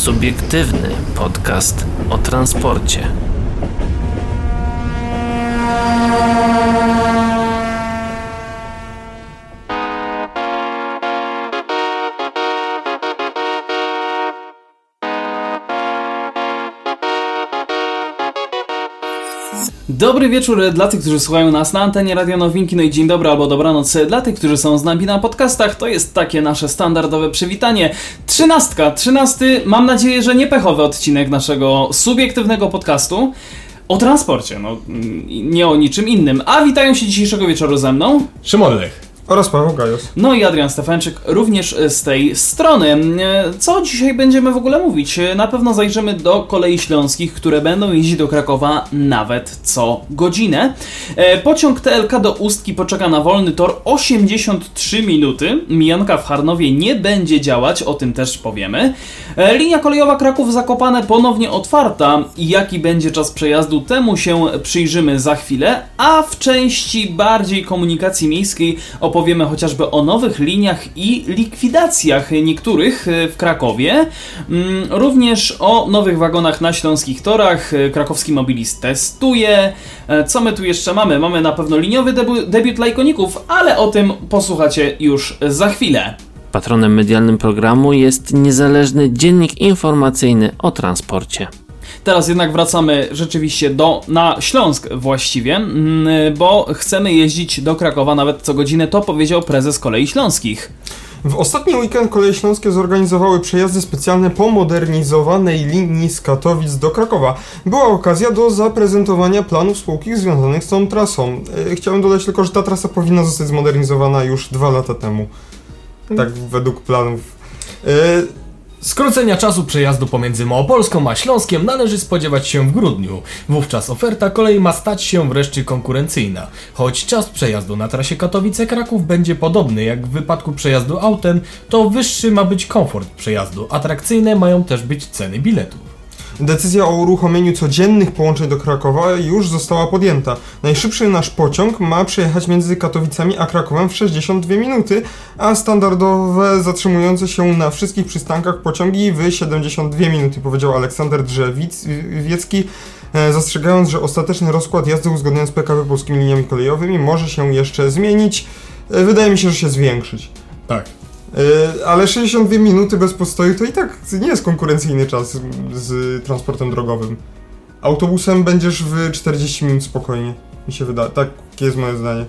Subiektywny podcast o transporcie. Dobry wieczór dla tych, którzy słuchają nas na antenie Radio Nowinki, no i dzień dobry albo dobranoc dla tych, którzy są z nami na podcastach. To jest takie nasze standardowe przywitanie. Trzynastka, trzynasty, mam nadzieję, że nie pechowy odcinek naszego subiektywnego podcastu o transporcie, no nie o niczym innym. A witają się dzisiejszego wieczoru ze mną Szymon Lech. Oraz Paweł Gajos. No i Adrian Stefanczyk również z tej strony. Co dzisiaj będziemy w ogóle mówić? Na pewno zajrzymy do kolei śląskich, które będą jeździć do Krakowa nawet co godzinę. E, pociąg TLK do Ustki poczeka na wolny tor 83 minuty. Mijanka w Harnowie nie będzie działać, o tym też powiemy. E, linia kolejowa Kraków-Zakopane ponownie otwarta. Jaki będzie czas przejazdu, temu się przyjrzymy za chwilę. A w części bardziej komunikacji miejskiej opowiemy opowiemy chociażby o nowych liniach i likwidacjach niektórych e, w Krakowie. Mm, również o nowych wagonach na śląskich torach. E, krakowski Mobilist testuje. E, co my tu jeszcze mamy? Mamy na pewno liniowy debu- debiut lajkoników, ale o tym posłuchacie już za chwilę. Patronem medialnym programu jest niezależny dziennik informacyjny o transporcie. Teraz jednak wracamy rzeczywiście do, na Śląsk właściwie, mm, bo chcemy jeździć do Krakowa nawet co godzinę, to powiedział prezes Kolei Śląskich. W ostatni weekend Koleje Śląskie zorganizowały przejazdy specjalne po modernizowanej linii z Katowic do Krakowa. Była okazja do zaprezentowania planów spółki związanych z tą trasą. E, chciałem dodać tylko, że ta trasa powinna zostać zmodernizowana już dwa lata temu. Tak według planów. Skrócenia czasu przejazdu pomiędzy Małopolską a Śląskiem należy spodziewać się w grudniu. Wówczas oferta kolei ma stać się wreszcie konkurencyjna. Choć czas przejazdu na trasie Katowice-Kraków będzie podobny jak w wypadku przejazdu autem, to wyższy ma być komfort przejazdu. Atrakcyjne mają też być ceny biletów. Decyzja o uruchomieniu codziennych połączeń do Krakowa już została podjęta. Najszybszy nasz pociąg ma przejechać między Katowicami a Krakowem w 62 minuty, a standardowe zatrzymujące się na wszystkich przystankach pociągi w 72 minuty, powiedział Aleksander Drzewiecki, e, zastrzegając, że ostateczny rozkład jazdy uzgodniony z PKP Polskimi Liniami Kolejowymi może się jeszcze zmienić. E, wydaje mi się, że się zwiększyć. Tak. Yy, ale 62 minuty bez postoju to i tak nie jest konkurencyjny czas z, z transportem drogowym. Autobusem będziesz w 40 minut spokojnie, mi się wydaje. Takie jest moje zdanie.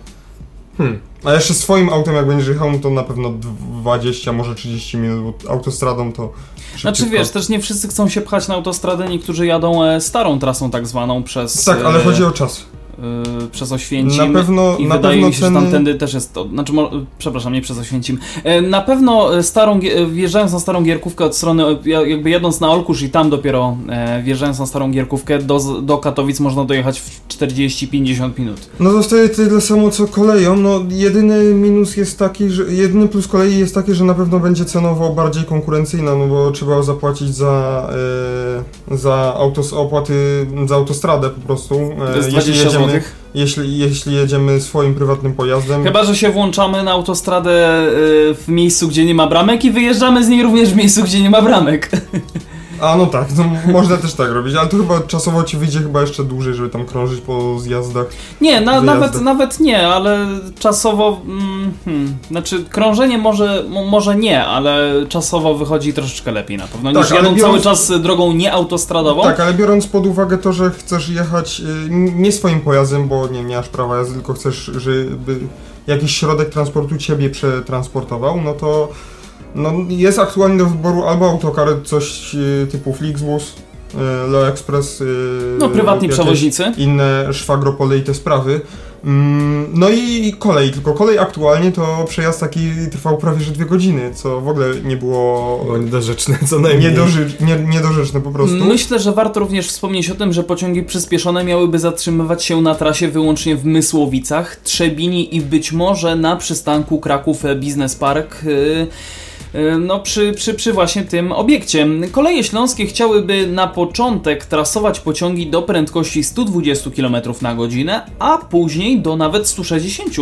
Hmm. A jeszcze swoim autem, jak będziesz jechał, no to na pewno 20, może 30 minut, bo autostradą to. Szybciutko. Znaczy wiesz, też nie wszyscy chcą się pchać na autostradę, niektórzy jadą e, starą trasą tak zwaną przez. Tak, ale e, chodzi o czas. Yy, przez Oświęcim. Na pewno, I na wydaje pewno mi się, ceny... że tamtędy też jest to. Znaczy, mo, przepraszam, nie przez Oświęcim. Yy, na pewno starą, wjeżdżając na starą gierkówkę od strony, jakby jedąc na Olkusz i tam dopiero e, wjeżdżając na starą gierkówkę do, do Katowic można dojechać w 40-50 minut. No to wtedy tyle samo co koleją. No jedyny minus jest taki, że jedyny plus kolei jest taki, że na pewno będzie cenowo bardziej konkurencyjna, no bo trzeba zapłacić za, e, za autos, opłaty za autostradę po prostu. To jest 20 jeśli jedziemy, złotych. jeśli, jeśli jedziemy swoim prywatnym pojazdem. Chyba, że się włączamy na autostradę y, w miejscu, gdzie nie ma bramek i wyjeżdżamy z niej również w miejscu, gdzie nie ma bramek. A no tak, no, można też tak robić, ale to chyba czasowo ci wyjdzie chyba jeszcze dłużej, żeby tam krążyć po zjazdach. Nie, na, nawet, nawet nie, ale czasowo. Mm, hmm, znaczy, krążenie może, mo- może nie, ale czasowo wychodzi troszeczkę lepiej na pewno. Tak, niż jadą biorąc- cały czas drogą nieautostradową. Tak, ale biorąc pod uwagę to, że chcesz jechać y, nie swoim pojazdem, bo nie, nie masz prawa jazdy, tylko chcesz, żeby jakiś środek transportu ciebie przetransportował, no to no, jest aktualnie do wyboru albo autokar, coś y, typu Flixbus, y, Leo Express, y, No, prywatni przewoźnicy. inne szwagropole i te sprawy. Mm, No i kolej, tylko kolej aktualnie to przejazd taki trwał prawie że dwie godziny, co w ogóle nie było Było niedorzeczne co najmniej. niedorzy, nie, niedorzeczne po prostu. Myślę, że warto również wspomnieć o tym, że pociągi przyspieszone miałyby zatrzymywać się na trasie wyłącznie w Mysłowicach, Trzebini i być może na przystanku Kraków Business Park. yy, No, przy, przy, przy właśnie tym obiekcie. Koleje śląskie chciałyby na początek trasować pociągi do prędkości 120 km na godzinę, a później do nawet 160.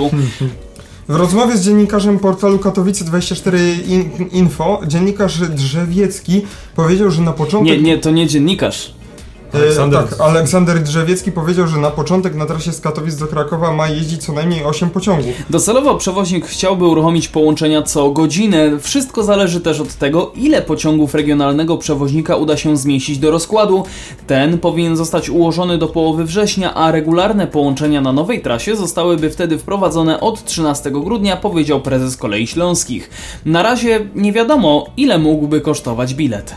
W rozmowie z dziennikarzem portalu Katowice24 in, Info, dziennikarz Drzewiecki powiedział, że na początek... Nie, nie, to nie dziennikarz. E, Aleksander- tak, Aleksander Drzewiecki powiedział, że na początek na trasie z Katowic do Krakowa ma jeździć co najmniej 8 pociągów. Docelowo przewoźnik chciałby uruchomić połączenia co godzinę. Wszystko zależy też od tego, ile pociągów regionalnego przewoźnika uda się zmieścić do rozkładu. Ten powinien zostać ułożony do połowy września, a regularne połączenia na nowej trasie zostałyby wtedy wprowadzone od 13 grudnia, powiedział prezes Kolei Śląskich. Na razie nie wiadomo, ile mógłby kosztować bilet.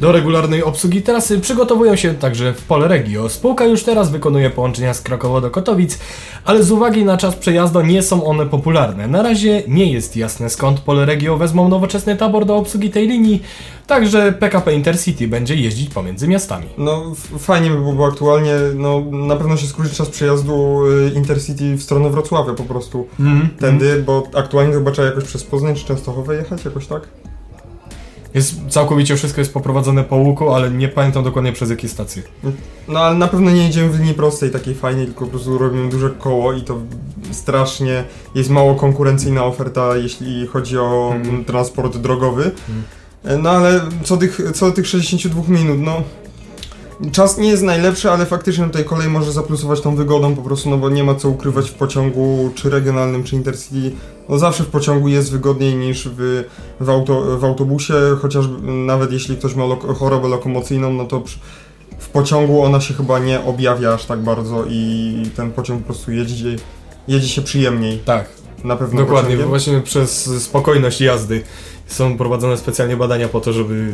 Do regularnej obsługi trasy przygotowują się także w Pole Regio. Spółka już teraz wykonuje połączenia z Krakowa do Katowic, ale z uwagi na czas przejazdu nie są one popularne. Na razie nie jest jasne skąd Pole Regio wezmą nowoczesny tabor do obsługi tej linii, także PKP Intercity będzie jeździć pomiędzy miastami. No fajnie by było, aktualnie no, na pewno się skróci czas przejazdu y, Intercity w stronę Wrocławia po prostu. Tędy, bo aktualnie chyba trzeba jakoś przez Poznań czy Częstochowę jechać, jakoś tak? Jest całkowicie wszystko jest poprowadzone po łuku, ale nie pamiętam dokładnie przez jakie stacje. No ale na pewno nie idziemy w linii prostej takiej fajnej, tylko po prostu robimy duże koło i to strasznie jest mało konkurencyjna oferta, jeśli chodzi o Mhm. mm, transport drogowy. E, No ale co, tych, co do tych 62 minut, no czas nie jest najlepszy, ale faktycznie tutaj kolej może zaplusować tą wygodą po prostu, no bo nie ma co ukrywać w pociągu czy regionalnym, czy intercity. No zawsze w pociągu jest wygodniej niż w, w, auto, w autobusie, chociaż nawet jeśli ktoś ma chorobę lokomocyjną, no to w pociągu ona się chyba nie objawia aż tak bardzo i ten pociąg po prostu jedzie, jedzie się przyjemniej. Tak, Na pewno dokładnie. pociągiem. Właśnie przez spokojność jazdy są prowadzone specjalnie badania po to, żeby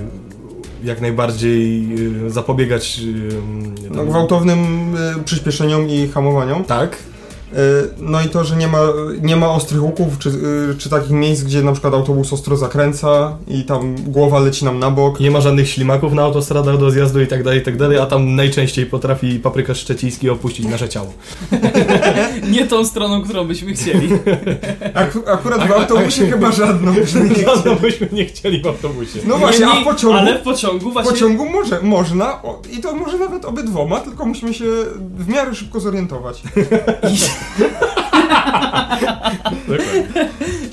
jak najbardziej y, zapobiegać. y, No, gwałtownym y, przyspieszeniom i hamowaniom. Tak, No i to, że nie ma, nie ma ostrych łuków, czy, y, czy takich miejsc, gdzie na przykład autobus ostro zakręca i tam głowa leci nam na bok. nie ma żadnych ślimaków na autostradach do zjazdu i tak dalej, i tak dalej, a tam najczęściej potrafi paprykarz szczeciński opuścić nasze ciało. Nie tą stroną, którą byśmy chcieli. Ak- akurat w autobusie a- chyba żadną. Żadną byśmy nie chcieli w autobusie. No właśnie, a Nie, w pociągu, Ale w pociągu w właśnie... pociągu może, można o, i to może nawet obydwoma, tylko musimy się w miarę szybko zorientować.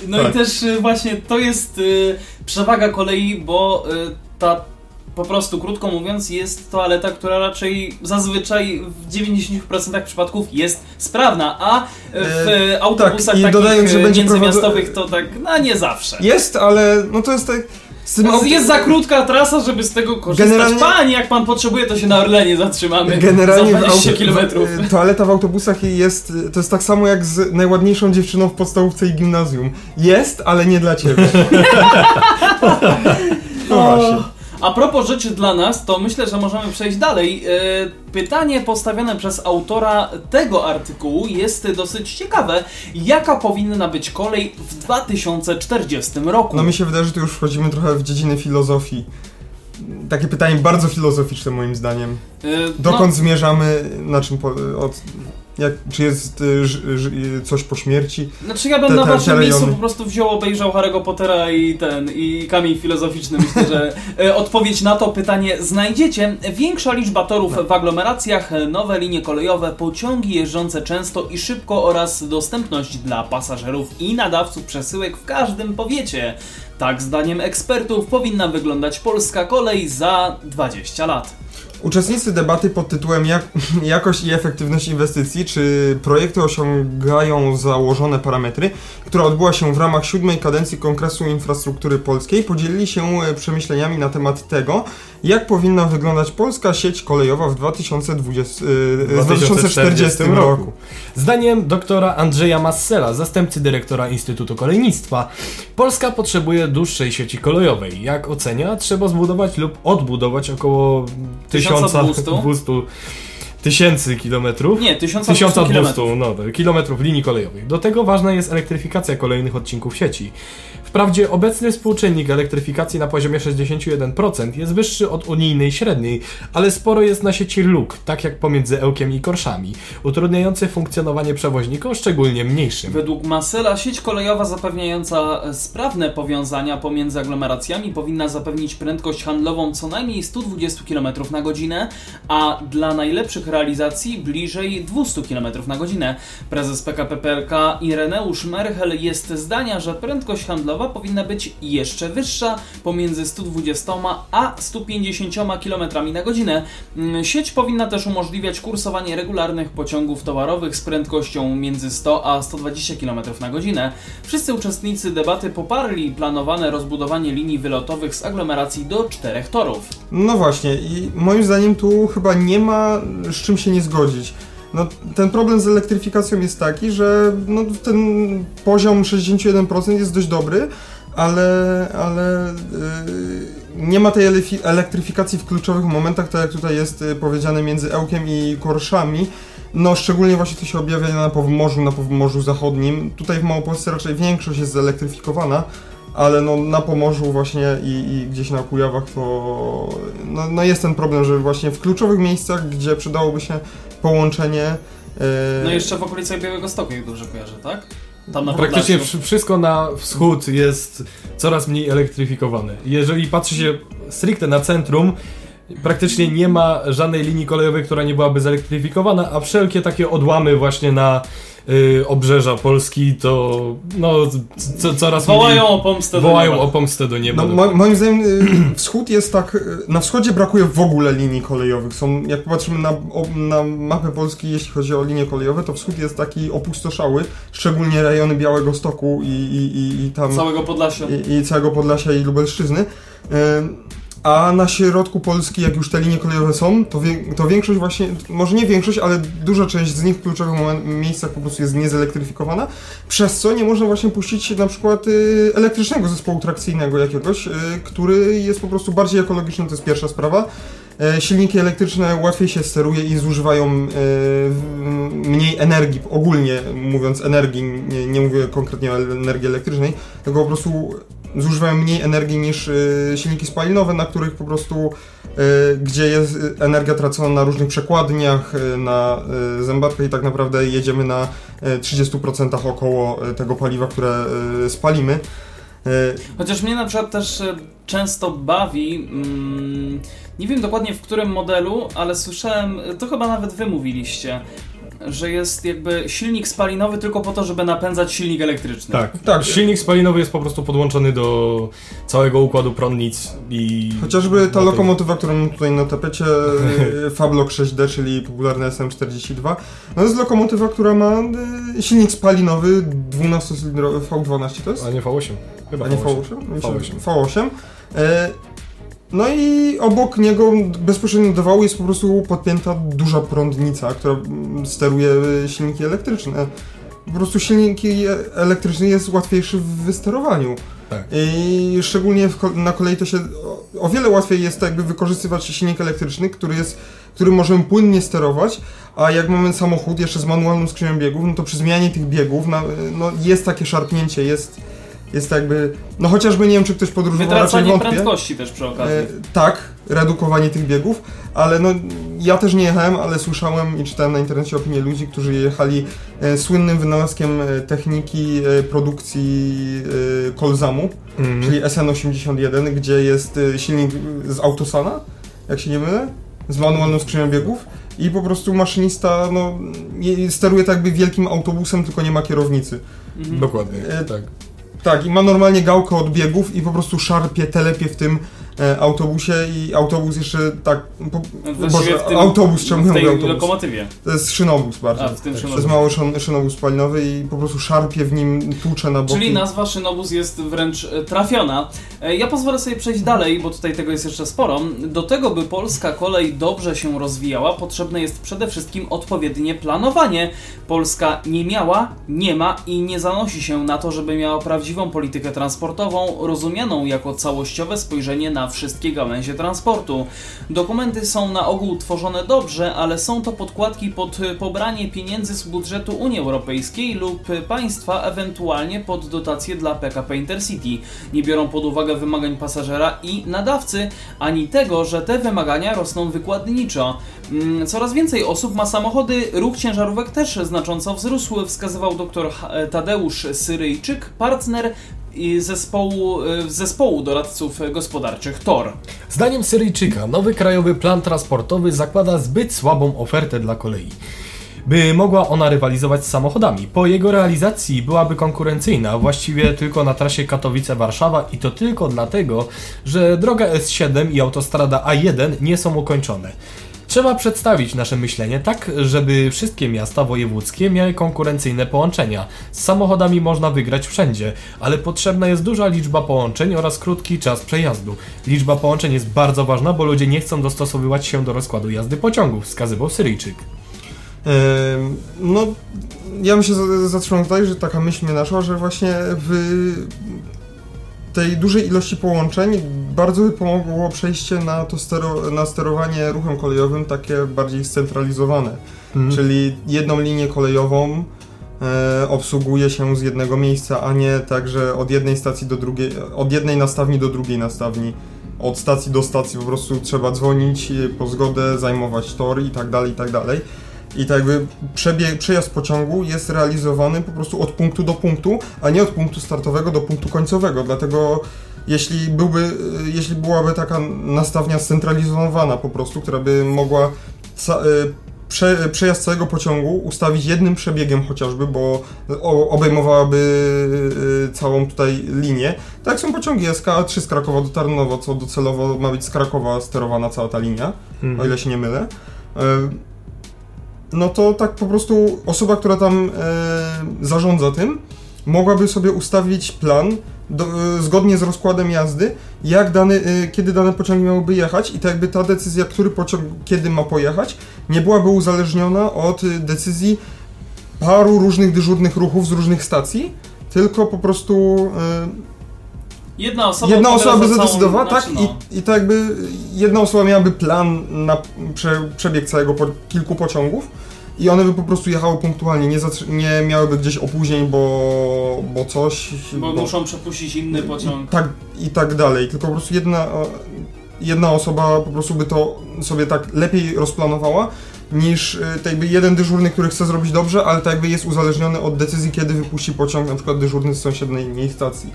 No Tak. i też y, właśnie to jest y, przewaga kolei, bo y, ta po prostu, krótko mówiąc, jest toaleta, która raczej zazwyczaj w 90% przypadków jest sprawna, a w E, autobusach tak, i takich dodając, że będzie międzymiastowych to tak, no nie zawsze. Jest, ale no to jest tak... Jest za krótka trasa, żeby z tego korzystać. Generalnie- Panie, jak pan potrzebuje, to się na Orlenie zatrzymamy. Generalnie za w 20 auto, kilometrów. w- toaleta w autobusach jest, to jest tak samo jak z najładniejszą dziewczyną w podstawówce i gimnazjum. Jest, ale nie dla ciebie. No właśnie. A propos rzeczy dla nas, to myślę, że możemy przejść dalej. E, Pytanie postawione przez autora tego artykułu jest dosyć ciekawe. Jaka powinna być kolej w 2040 roku? No mi się wydaje, że tu już wchodzimy trochę w dziedziny filozofii. Takie pytanie bardzo filozoficzne moim zdaniem. E, Dokąd zmierzamy, na czym po, od, jak, czy jest y, ż, y, coś po śmierci? No, znaczy ja bym te- na waszym miejscu po prostu wziął, obejrzał Harry'ego Pottera i ten, i kamień filozoficzny. Myślę, że e, odpowiedź na to pytanie znajdziecie. Większa liczba torów w aglomeracjach, nowe linie kolejowe, pociągi jeżdżące często i szybko oraz dostępność dla pasażerów i nadawców przesyłek w każdym powiecie. Tak zdaniem ekspertów powinna wyglądać polska kolej za 20 lat. Uczestnicy debaty pod tytułem jak, Jakość i efektywność inwestycji, czy projekty osiągają założone parametry, która odbyła się w ramach siódmej kadencji Kongresu Infrastruktury Polskiej, podzielili się e, przemyśleniami na temat tego, jak powinna wyglądać polska sieć kolejowa w 2020, e, w 2040 roku. Zdaniem doktora Andrzeja Massela, zastępcy dyrektora Instytutu Kolejnictwa, Polska potrzebuje dłuższej sieci kolejowej. Jak ocenia, trzeba zbudować lub odbudować około 1200? 1200 tysięcy kilometrów. Nie, 1200 1200 kilometrów. no, kilometrów linii kolejowych. Do tego ważna jest elektryfikacja kolejnych odcinków sieci. Wprawdzie obecny współczynnik elektryfikacji na poziomie 61% jest wyższy od unijnej średniej, ale sporo jest na sieci luk, tak jak pomiędzy Ełkiem i Korszami, utrudniające funkcjonowanie przewoźnikom, szczególnie mniejszym. Według Masela sieć kolejowa zapewniająca sprawne powiązania pomiędzy aglomeracjami powinna zapewnić prędkość handlową co najmniej 120 km na godzinę, a dla najlepszych realizacji bliżej 200 km na godzinę. Prezes PKP PLK Ireneusz Merchel jest zdania, że prędkość handlowa powinna być jeszcze wyższa, pomiędzy 120 a 150 km na godzinę. Mm, Sieć powinna też umożliwiać kursowanie regularnych pociągów towarowych z prędkością między 100 a 120 km na godzinę. Wszyscy uczestnicy debaty poparli planowane rozbudowanie linii wylotowych z aglomeracji do czterech torów. No właśnie, i moim zdaniem tu chyba nie ma z czym się nie zgodzić. No, ten problem z elektryfikacją jest taki, że no, ten poziom 61% jest dość dobry, ale, ale yy, nie ma tej elektryfikacji w kluczowych momentach, tak jak tutaj jest y, powiedziane między Ełkiem i Korszami. No, szczególnie właśnie to się objawia na Powmorzu, na Powmorzu Zachodnim. Tutaj w Małopolsce raczej większość jest zelektryfikowana, ale no, na Pomorzu właśnie i, i gdzieś na Kujawach to no, no jest ten problem, że właśnie w kluczowych miejscach, gdzie przydałoby się połączenie yy, No jeszcze w okolicach Białego Stoku, jak dobrze kojarzę, tak? Tam na Praktycznie Podlasiu. wszy- wszystko na wschód jest coraz mniej elektryfikowane. Jeżeli patrzy się stricte na centrum, praktycznie nie ma żadnej linii kolejowej, która nie byłaby zelektryfikowana, a wszelkie takie odłamy właśnie na y, obrzeża Polski to no co, coraz Wołają mniej o pomstę do wołają nieba. o pomstę do nieba. No, mo, moim zdaniem y, wschód jest tak. y, Na wschodzie brakuje w ogóle linii kolejowych. Są, jak popatrzymy na, o, na mapę Polski, jeśli chodzi o linie kolejowe, to wschód jest taki opustoszały, szczególnie rejony Białego Stoku i, i, i, i tam. Całego Podlasia. I, i całego Podlasia i Lubelszczyzny. A na środku Polski, jak już te linie kolejowe są, to, wie, to większość właśnie, może nie większość, ale duża część z nich w kluczowych miejscach po prostu jest niezelektryfikowana, przez co nie można właśnie puścić na przykład y, elektrycznego zespołu trakcyjnego jakiegoś, y, który jest po prostu bardziej ekologiczny, to jest pierwsza sprawa. E, Silniki elektryczne łatwiej się steruje i zużywają w- mniej energii, ogólnie mówiąc energii, nie, nie mówię konkretnie o energii elektrycznej, tylko po prostu zużywają mniej energii niż e, silniki spalinowe, na których po prostu, e, gdzie jest e, energia tracona na różnych przekładniach, na zębatkach i tak naprawdę jedziemy na e, 30% około tego paliwa, które spalimy. Chociaż mnie na przykład też często bawi, mm, nie wiem dokładnie w którym modelu, ale słyszałem, to chyba nawet wy mówiliście, że jest jakby silnik spalinowy tylko po to, żeby napędzać silnik elektryczny. Tak, Tak. Silnik spalinowy jest po prostu podłączony do całego układu prądnic i... Chociażby ta lokomotywa, którą mam tutaj na tapecie, y, Fablok 6D, czyli popularny SM42, no jest lokomotywa, która ma y, silnik spalinowy 12-cylindrowy V12 to jest? A nie V8. Chyba A nie V8. V8? V8. V8. E, No i obok niego bezpośrednio do wału jest po prostu podpięta duża prądnica, która mm, steruje y, silniki elektryczne. Po prostu silniki e- elektryczne jest łatwiejszy w wysterowaniu. Tak. I szczególnie na kolei to się o, wiele łatwiej jest jakby wykorzystywać silnik elektryczny, który jest, którym możemy płynnie sterować, a jak mamy samochód jeszcze z manualną skrzynią biegów, no to przy zmianie tych biegów na, no jest takie szarpnięcie, jest, jest jakby, no chociażby nie wiem czy ktoś podróżował, raczej Wytracanie wątpię. prędkości też przy okazji. E, tak, redukowanie tych biegów, ale no ja też nie jechałem, ale słyszałem i czytałem na internecie opinie ludzi, którzy jechali e, słynnym wynalazkiem e, techniki e, produkcji e, Kolzamu, Mhm. czyli SN81, gdzie jest e, silnik z Autosana, jak się nie mylę, z manualną skrzynią biegów i po prostu maszynista no, je- steruje tak jakby wielkim autobusem, tylko nie ma kierownicy. Mhm. Dokładnie, E, tak. Tak, i ma normalnie gałkę od biegów i po prostu szarpie, telepie w tym autobusie i autobus jeszcze tak... Po, Właściwie Boże, w tym, autobus, czemu w tej autobus? lokomotywie. To jest szynobus bardziej. A, w tym To szynobus. jest mały szyn, szynobus spalinowy i po prostu szarpie w nim, tłucze na boki. Czyli nazwa szynobus jest wręcz e, trafiona. E, Ja pozwolę sobie przejść dalej, bo tutaj tego jest jeszcze sporo. Do tego, by polska kolej dobrze się rozwijała, potrzebne jest przede wszystkim odpowiednie planowanie. Polska nie miała, nie ma i nie zanosi się na to, żeby miała prawdziwą politykę transportową, rozumianą jako całościowe spojrzenie na wszystkie gałęzie transportu. Dokumenty są na ogół tworzone dobrze, ale są to podkładki pod pobranie pieniędzy z budżetu Unii Europejskiej lub państwa, ewentualnie pod dotacje dla PKP Intercity. Nie biorą pod uwagę wymagań pasażera i nadawcy, ani tego, że te wymagania rosną wykładniczo. Mm, Coraz więcej osób ma samochody, ruch ciężarówek też znacząco wzrósł, wskazywał dr Tadeusz Syryjczyk, partner i zespołu, y, zespołu doradców gospodarczych TOR. Zdaniem Syryjczyka nowy krajowy plan transportowy zakłada zbyt słabą ofertę dla kolei by mogła ona rywalizować z samochodami. Po jego realizacji byłaby konkurencyjna, właściwie tylko na trasie Katowice-Warszawa i to tylko dlatego, że droga S7 i autostrada A1 nie są ukończone. Trzeba przedstawić nasze myślenie tak, żeby wszystkie miasta wojewódzkie miały konkurencyjne połączenia. Z samochodami można wygrać wszędzie, ale potrzebna jest duża liczba połączeń oraz krótki czas przejazdu. Liczba połączeń jest bardzo ważna, bo ludzie nie chcą dostosowywać się do rozkładu jazdy pociągów, wskazywał Syryjczyk. No, ja bym się zatrzymał tutaj, że taka myśl mnie naszła, że właśnie w tej dużej ilości połączeń bardzo by pomogło przejście na to stero, na sterowanie ruchem kolejowym takie bardziej scentralizowane. Mhm. Czyli jedną linię kolejową e, obsługuje się z jednego miejsca, a nie tak, że od jednej stacji do drugiej, od jednej nastawni do drugiej nastawni, od stacji do stacji po prostu trzeba dzwonić po zgodę, zajmować tor i tak dalej, i tak dalej. I tak jakby przebieg, przejazd pociągu jest realizowany po prostu od punktu do punktu, a nie od punktu startowego do punktu końcowego. Dlatego jeśli, byłby, jeśli byłaby taka nastawnia scentralizowana po prostu, która by mogła ca, y, prze, przejazd całego pociągu ustawić jednym przebiegiem chociażby, bo obejmowałaby y, całą tutaj linię. Tak są pociągi SK3 z Krakowa do Tarnowa, co docelowo ma być z Krakowa sterowana cała ta linia, mhm. o ile się nie mylę. No to tak po prostu osoba, która tam e, zarządza tym, mogłaby sobie ustawić plan do, e, zgodnie z rozkładem jazdy, jak dany, e, kiedy jechać i tak jakby ta decyzja, który pociąg kiedy ma pojechać, nie byłaby uzależniona od decyzji paru różnych dyżurnych ruchów z różnych stacji, tylko po prostu e, Jedna osoba, jedna osoba by zadecydowała, tak? Znaczy, no. I, I tak jakby jedna osoba miałaby plan na prze, przebieg całego po, kilku pociągów i one by po prostu jechały punktualnie, nie, nie miałyby gdzieś opóźnień, bo, bo coś... Bo, bo muszą przepuścić inny pociąg. I tak, I tak dalej, tylko po prostu jedna, jedna osoba po prostu by to sobie tak lepiej rozplanowała, niż tak jakby jeden dyżurny, który chce zrobić dobrze, ale tak jakby jest uzależniony od decyzji, kiedy wypuści pociąg, na przykład dyżurny z sąsiedniej stacji.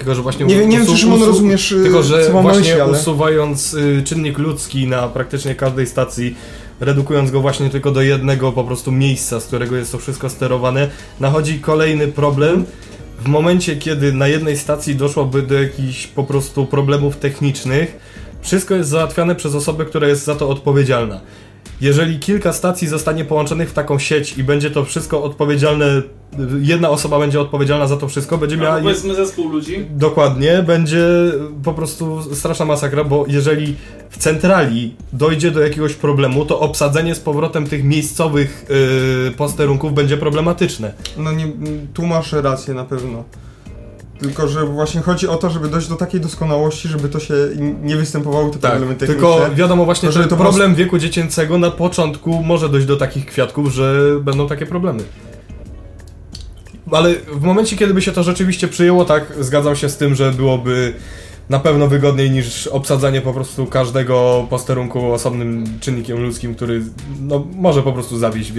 Tylko, że właśnie nie, nie wiem, czy Szymon rozumiesz, y, tylko, że co właśnie myśli, ale... usuwając y, czynnik ludzki na praktycznie każdej stacji, redukując go właśnie tylko do jednego po prostu miejsca, z którego jest to wszystko sterowane, nachodzi kolejny problem. W momencie, kiedy na jednej stacji doszłoby do jakichś po prostu problemów technicznych, wszystko jest załatwiane przez osobę, która jest za to odpowiedzialna. Jeżeli kilka stacji zostanie połączonych w taką sieć i będzie to wszystko odpowiedzialne jedna osoba będzie odpowiedzialna za to wszystko, będzie miała... No, powiedzmy zespół ludzi. Dokładnie, będzie po prostu straszna masakra, bo jeżeli w centrali dojdzie do jakiegoś problemu, to obsadzenie z powrotem tych miejscowych yy, posterunków będzie problematyczne. No nie, tu masz rację na pewno. Tylko, że właśnie chodzi o to, żeby dojść do takiej doskonałości, żeby to się nie występowały te tak, problemy techniczne. Tylko wiadomo właśnie, że to problem wieku dziecięcego na początku może dojść do takich kwiatków, że będą takie problemy. Ale w momencie, kiedy by się to rzeczywiście przyjęło, tak, zgadzam się z tym, że byłoby na pewno wygodniej niż obsadzanie po prostu każdego posterunku osobnym czynnikiem ludzkim, który no, może po prostu zawieść w,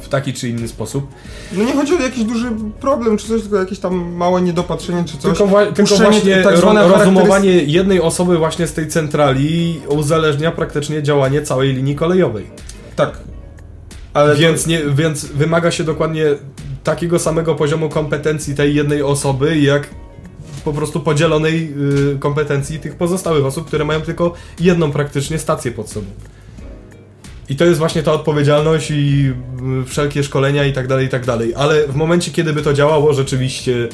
w, taki czy inny sposób. No nie chodzi o jakiś duży problem czy coś, tylko jakieś tam małe niedopatrzenie czy coś. Tylko, tylko właśnie tak ro rozumowanie jednej osoby właśnie z tej centrali uzależnia praktycznie działanie całej linii kolejowej. Tak. Ale więc, to... nie, więc wymaga się dokładnie takiego samego poziomu kompetencji tej jednej osoby, jak po prostu podzielonej y, kompetencji tych pozostałych osób, które mają tylko jedną praktycznie stację pod sobą. I to jest właśnie ta odpowiedzialność i y, wszelkie szkolenia i tak dalej, i tak dalej. Ale w momencie, kiedy by to działało, rzeczywiście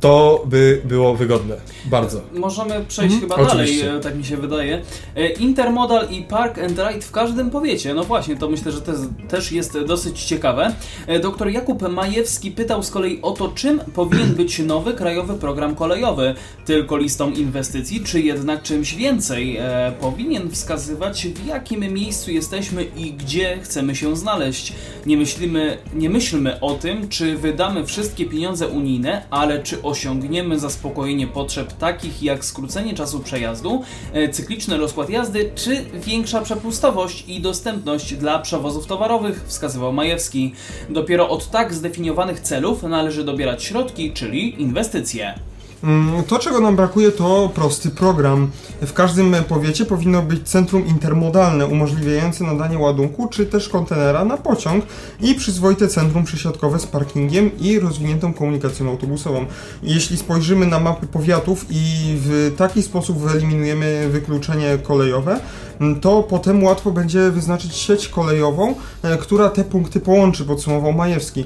to by było wygodne. Bardzo. Możemy przejść mhm. chyba Oczywiście. dalej, e, tak mi się wydaje. E, intermodal i park and ride w każdym powiecie. No właśnie, to myślę, że to też jest dosyć ciekawe. E, doktor Jakub Majewski pytał z kolei o to, czym powinien być nowy krajowy program kolejowy. Tylko listą inwestycji, czy jednak czymś więcej? Powinien wskazywać, w jakim miejscu jesteśmy i gdzie chcemy się znaleźć. Nie myślimy, nie myślmy o tym, czy wydamy wszystkie pieniądze unijne, ale czy osiągniemy zaspokojenie potrzeb takich jak skrócenie czasu przejazdu, e, cykliczny rozkład jazdy czy większa przepustowość i dostępność dla przewozów towarowych, wskazywał Majewski. Dopiero od tak zdefiniowanych celów należy dobierać środki, czyli inwestycje. Mm, To, czego nam brakuje, to prosty program. W każdym powiecie powinno być centrum intermodalne umożliwiające nadanie ładunku czy też kontenera na pociąg i przyzwoite centrum przesiadkowe z parkingiem i rozwiniętą komunikacją autobusową. Jeśli spojrzymy na mapy powiatów i w taki sposób wyeliminujemy wykluczenie kolejowe, mm, to potem łatwo będzie wyznaczyć sieć kolejową, e, która te punkty połączy, podsumował Majewski.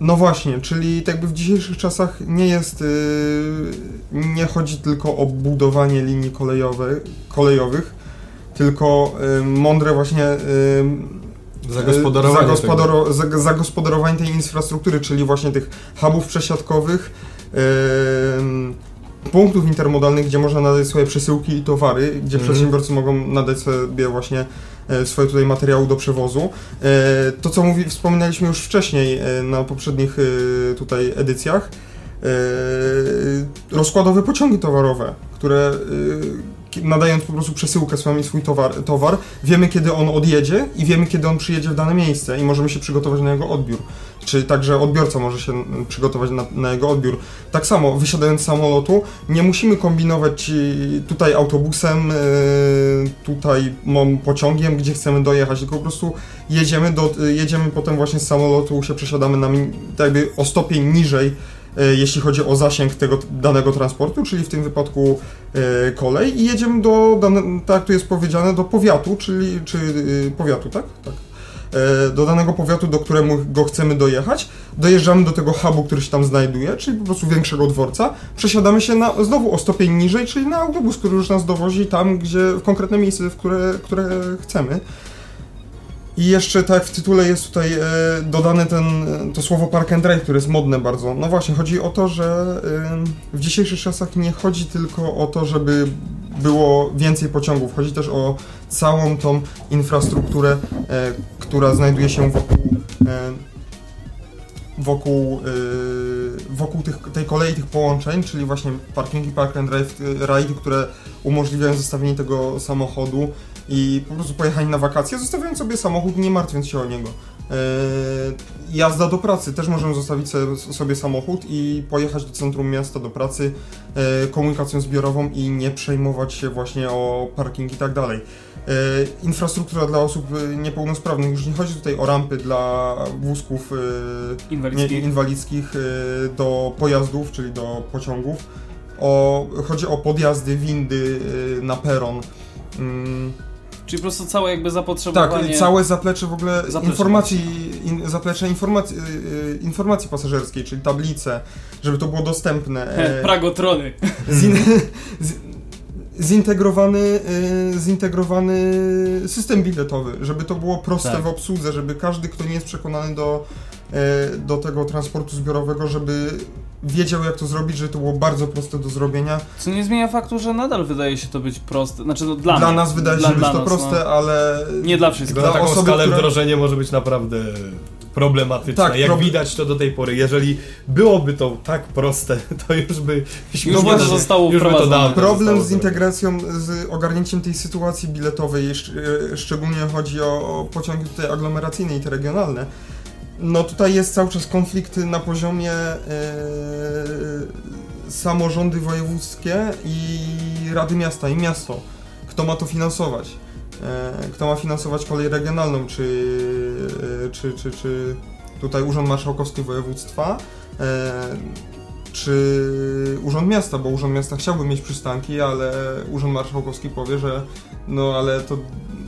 No właśnie, czyli tak jakby w dzisiejszych czasach nie jest, yy, nie chodzi tylko o budowanie linii kolejowe, kolejowych, tylko yy, mądre właśnie yy, Zagospodarowanie zagospodaro- zag- zagospodarowanie tej infrastruktury, czyli właśnie tych hubów przesiadkowych, punktów intermodalnych, gdzie można nadać swoje przesyłki i towary, gdzie Mhm. przedsiębiorcy mogą nadać sobie właśnie e, swoje tutaj materiały do przewozu. E, To, co mówi, wspominaliśmy już wcześniej e, na poprzednich tutaj edycjach, rozkładowe pociągi towarowe, które nadając po prostu przesyłkę swoją i swój towar, towar, wiemy kiedy on odjedzie i wiemy kiedy on przyjedzie w dane miejsce i możemy się przygotować na jego odbiór. Czy także odbiorca może się mm, przygotować na, na jego odbiór. Tak samo, wysiadając z samolotu, nie musimy kombinować y, tutaj autobusem, y, tutaj pociągiem, gdzie chcemy dojechać, tylko po prostu jedziemy, do, y, jedziemy potem właśnie z samolotu, się przesiadamy na tak jakby o stopień niżej, jeśli chodzi o zasięg tego danego transportu, czyli w tym wypadku kolej i jedziemy do, tak tu jest powiedziane, do powiatu, czyli, czy powiatu, tak? Tak do danego powiatu, do którego go chcemy dojechać. Dojeżdżamy do tego hubu, który się tam znajduje, czyli po prostu większego dworca. Przesiadamy się na, znowu o stopień niżej, czyli na autobus, który już nas dowozi tam, gdzie w konkretne miejsce, w które, które chcemy. I jeszcze tak w tytule jest tutaj e, dodane ten, to słowo park and drive, które jest modne bardzo. No właśnie, chodzi o to, że e, w dzisiejszych czasach nie chodzi tylko o to, żeby było więcej pociągów. Chodzi też o całą tą infrastrukturę, e, która znajduje się wokół, e, wokół, e, wokół tych, tej kolei, tych połączeń, czyli właśnie parkingi Park and Drive, e, rajdy, które umożliwiają zostawienie tego samochodu i po prostu pojechanie na wakacje, zostawiając sobie samochód, nie martwiąc się o niego. E, jazda do pracy, też możemy zostawić sobie, samochód i pojechać do centrum miasta, do pracy e, komunikacją zbiorową i nie przejmować się właśnie o parking i tak dalej. E, infrastruktura dla osób niepełnosprawnych, już nie chodzi tutaj o rampy dla wózków e, nie, Inwalidzkich. inwalidzkich do pojazdów, czyli do pociągów. O, chodzi o podjazdy, windy na peron. Mm, Czyli po prostu całe jakby tak, zapotrzebowanie. całe zaplecze w ogóle Zaplecze informacji, in, zaplecze informacji, y, y, informacji pasażerskiej, czyli tablice, żeby to było dostępne. E, Pragotrony. zin, z, zintegrowany, y, zintegrowany system biletowy, żeby to było proste Tak. w obsłudze, żeby każdy, kto nie jest przekonany do, e, do tego transportu zbiorowego, żeby wiedział jak to zrobić, że to było bardzo proste do zrobienia. Co nie zmienia faktu, że nadal wydaje się to być proste. Znaczy, no, dla, Dla mnie. nas wydaje się Dla- być dla to nas, proste, no. ale Nie dla wszystkich. Dla taką osoby, skalę która- wdrożenie może być naprawdę problematyczne. Tak, Jak prob- widać to do tej pory. Jeżeli byłoby to tak proste, to już by Już nie właśnie- zostało już by to dawno Problem zostało z integracją, z ogarnięciem tej sytuacji biletowej, jeszcze- e, szczególnie chodzi o, o pociągi tutaj aglomeracyjne i te regionalne. No tutaj jest cały czas konflikt na poziomie e, samorządy wojewódzkie i Rady Miasta i miasto. Kto ma to finansować? E, kto ma finansować kolej regionalną? Czy, e, czy, czy, czy tutaj Urząd Marszałkowski Województwa? E, czy Urząd Miasta, bo Urząd Miasta chciałby mieć przystanki, ale Urząd Marszałkowski powie, że no ale to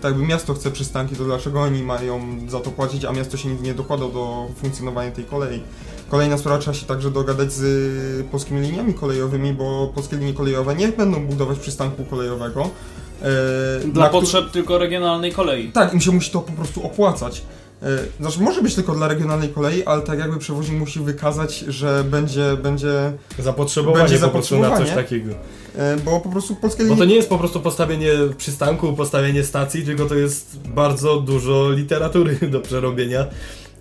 tak jakby miasto chce przystanki, to dlaczego oni mają za to płacić, a miasto się nigdy nie dokłada do funkcjonowania tej kolei. Kolejna sprawa, trzeba się także dogadać z y, polskimi liniami kolejowymi, bo polskie linie kolejowe nie będą budować przystanku kolejowego. e, Dla któ- potrzeb tylko regionalnej kolei. tak, im się musi to po prostu opłacać. E, Znaczy, może być tylko dla regionalnej kolei, ale tak jakby przewoźnik musi wykazać, że będzie, będzie, Zapotrzebowanie Będzie po prostu na coś zapotrzebowanie. takiego. E, bo po prostu polskie Bo linie... to nie jest po prostu postawienie przystanku, postawienie stacji, tylko to jest bardzo dużo literatury do przerobienia,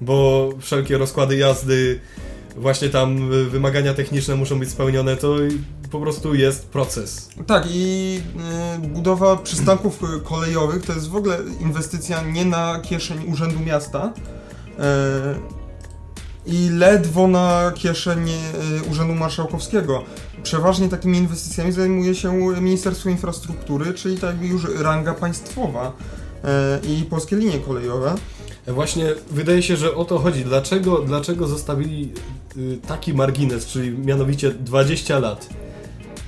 bo wszelkie rozkłady jazdy właśnie tam wymagania techniczne muszą być spełnione, to po prostu jest proces. Tak, i y, budowa przystanków y, kolejowych to jest w ogóle inwestycja nie na kieszeń Urzędu Miasta y, i ledwo na kieszeń y, Urzędu Marszałkowskiego. Przeważnie takimi inwestycjami zajmuje się Ministerstwo Infrastruktury, czyli tak jakby już ranga państwowa y, i polskie linie kolejowe. Właśnie wydaje się, że o to chodzi. Dlaczego, dlaczego zostawili y, taki margines, czyli mianowicie 20 lat?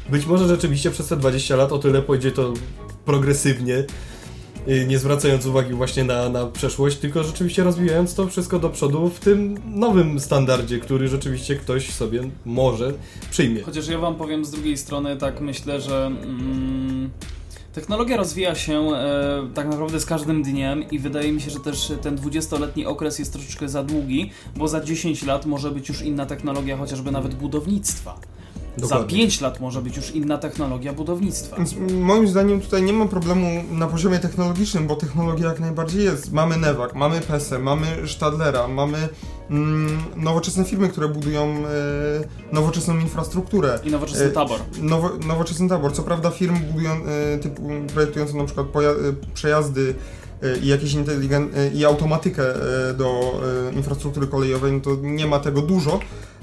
Być może rzeczywiście przez te 20 lat o tyle pójdzie to progresywnie, nie zwracając uwagi właśnie na, na przeszłość, tylko rzeczywiście rozwijając to wszystko do przodu w tym nowym standardzie, który rzeczywiście ktoś sobie może przyjmie. Chociaż ja wam powiem z drugiej strony, tak myślę, że mm, technologia rozwija się e, tak naprawdę z każdym dniem i wydaje mi się, że też ten 20-letni okres jest troszeczkę za długi, bo za 10 lat może być już inna technologia, chociażby nawet budownictwa. Za Dokładnie. 5 lat może być już inna technologia budownictwa. Więc moim zdaniem tutaj nie ma problemu na poziomie technologicznym, bo technologia jak najbardziej jest. Mamy Newak, mamy PESE, mamy Stadlera, mamy mm, nowoczesne firmy, które budują e, nowoczesną infrastrukturę. I nowoczesny E, tabor. Nowo, nowoczesny tabor. Co prawda firmy budują, e, typu, projektujące na przykład przejazdy i jakieś inteligen- i automatykę do infrastruktury kolejowej, no to nie ma tego dużo,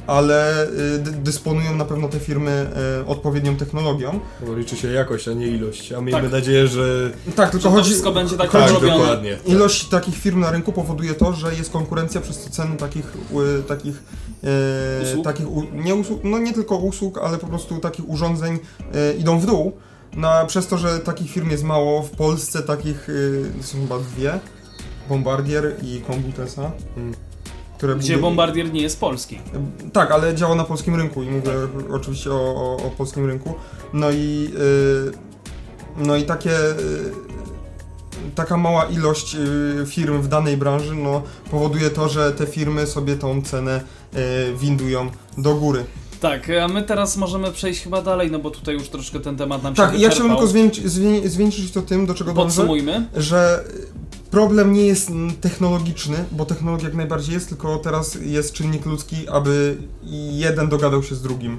ale dy- dysponują na pewno te firmy e, odpowiednią technologią. Bo liczy się jakość, a nie ilość. A miejmy Tak. nadzieję, że Tak, tylko Że to chodzi, wszystko będzie tak tak, dokładnie. Ilość takich firm na rynku powoduje to, że jest konkurencja przez to ceny takich, y, takich, e, Usług? takich nie usług, no nie tylko usług, ale po prostu takich urządzeń e, idą w dół. No, przez to, że takich firm jest mało, w Polsce takich y, są chyba dwie, Bombardier i Kombutesa. Mm. Które Gdzie Bombardier nie jest polski. tak, ale działa na polskim rynku i mówię oczywiście o, o, o polskim rynku. No i y, no i takie y, taka mała ilość y, firm w danej branży no, powoduje to, że te firmy sobie tą cenę y, windują do góry. Tak, a my teraz możemy przejść chyba dalej, no bo tutaj już troszkę ten temat nam się Tak, ja chciałbym tylko zwiększyć, zwię, zwiększyć to tym, do czego dążę, Podsumujmy. że problem nie jest technologiczny, bo technologia jak najbardziej jest, tylko teraz jest czynnik ludzki, aby jeden dogadał się z drugim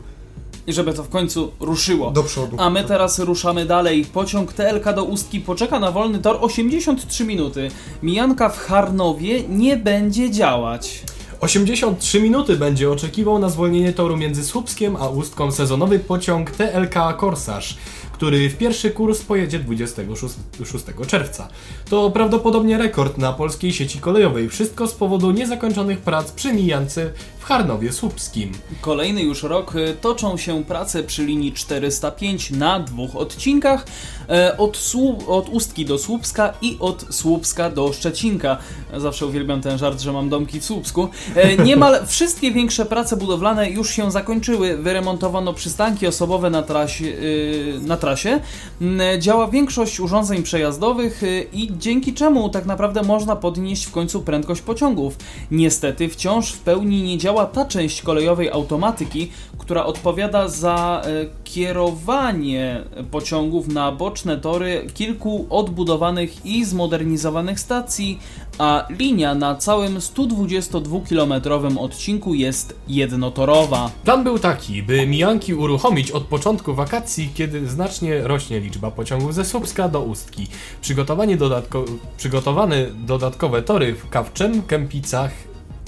I żeby to w końcu ruszyło. do przodu. A my teraz ruszamy dalej. Pociąg TLK do Ustki poczeka na wolny tor 83 minuty. Mijanka w Harnowie nie będzie działać. 83 minuty będzie oczekiwał na zwolnienie toru między Słupskiem a Ustką sezonowy pociąg TLK Korsarz, który w pierwszy kurs pojedzie 26 6 czerwca. To prawdopodobnie rekord na polskiej sieci kolejowej. Wszystko z powodu niezakończonych prac przy mijance w Harnowie Słupskim. Kolejny już rok y, toczą się prace przy linii 405 na dwóch odcinkach. E, Od, Słu- od Ustki do Słupska i od Słupska do Szczecinka. Zawsze uwielbiam ten żart, że mam domki w Słupsku. E, Niemal wszystkie większe prace budowlane już się zakończyły. Wyremontowano przystanki osobowe na trasie. y, Na trasie. Mm, Działa większość urządzeń przejazdowych i dzięki czemu tak naprawdę można podnieść w końcu prędkość pociągów. Niestety wciąż w pełni nie działa ta część kolejowej automatyki, która odpowiada za e, kierowanie pociągów na boczne tory kilku odbudowanych i zmodernizowanych stacji, a linia na całym 122-kilometrowym odcinku jest jednotorowa. Plan był taki, by mijanki uruchomić od początku wakacji, kiedy znacznie rośnie liczba pociągów ze Słupska do Ustki. Przygotowanie dodatko- przygotowane dodatkowe tory w Kawczem, Kępicach,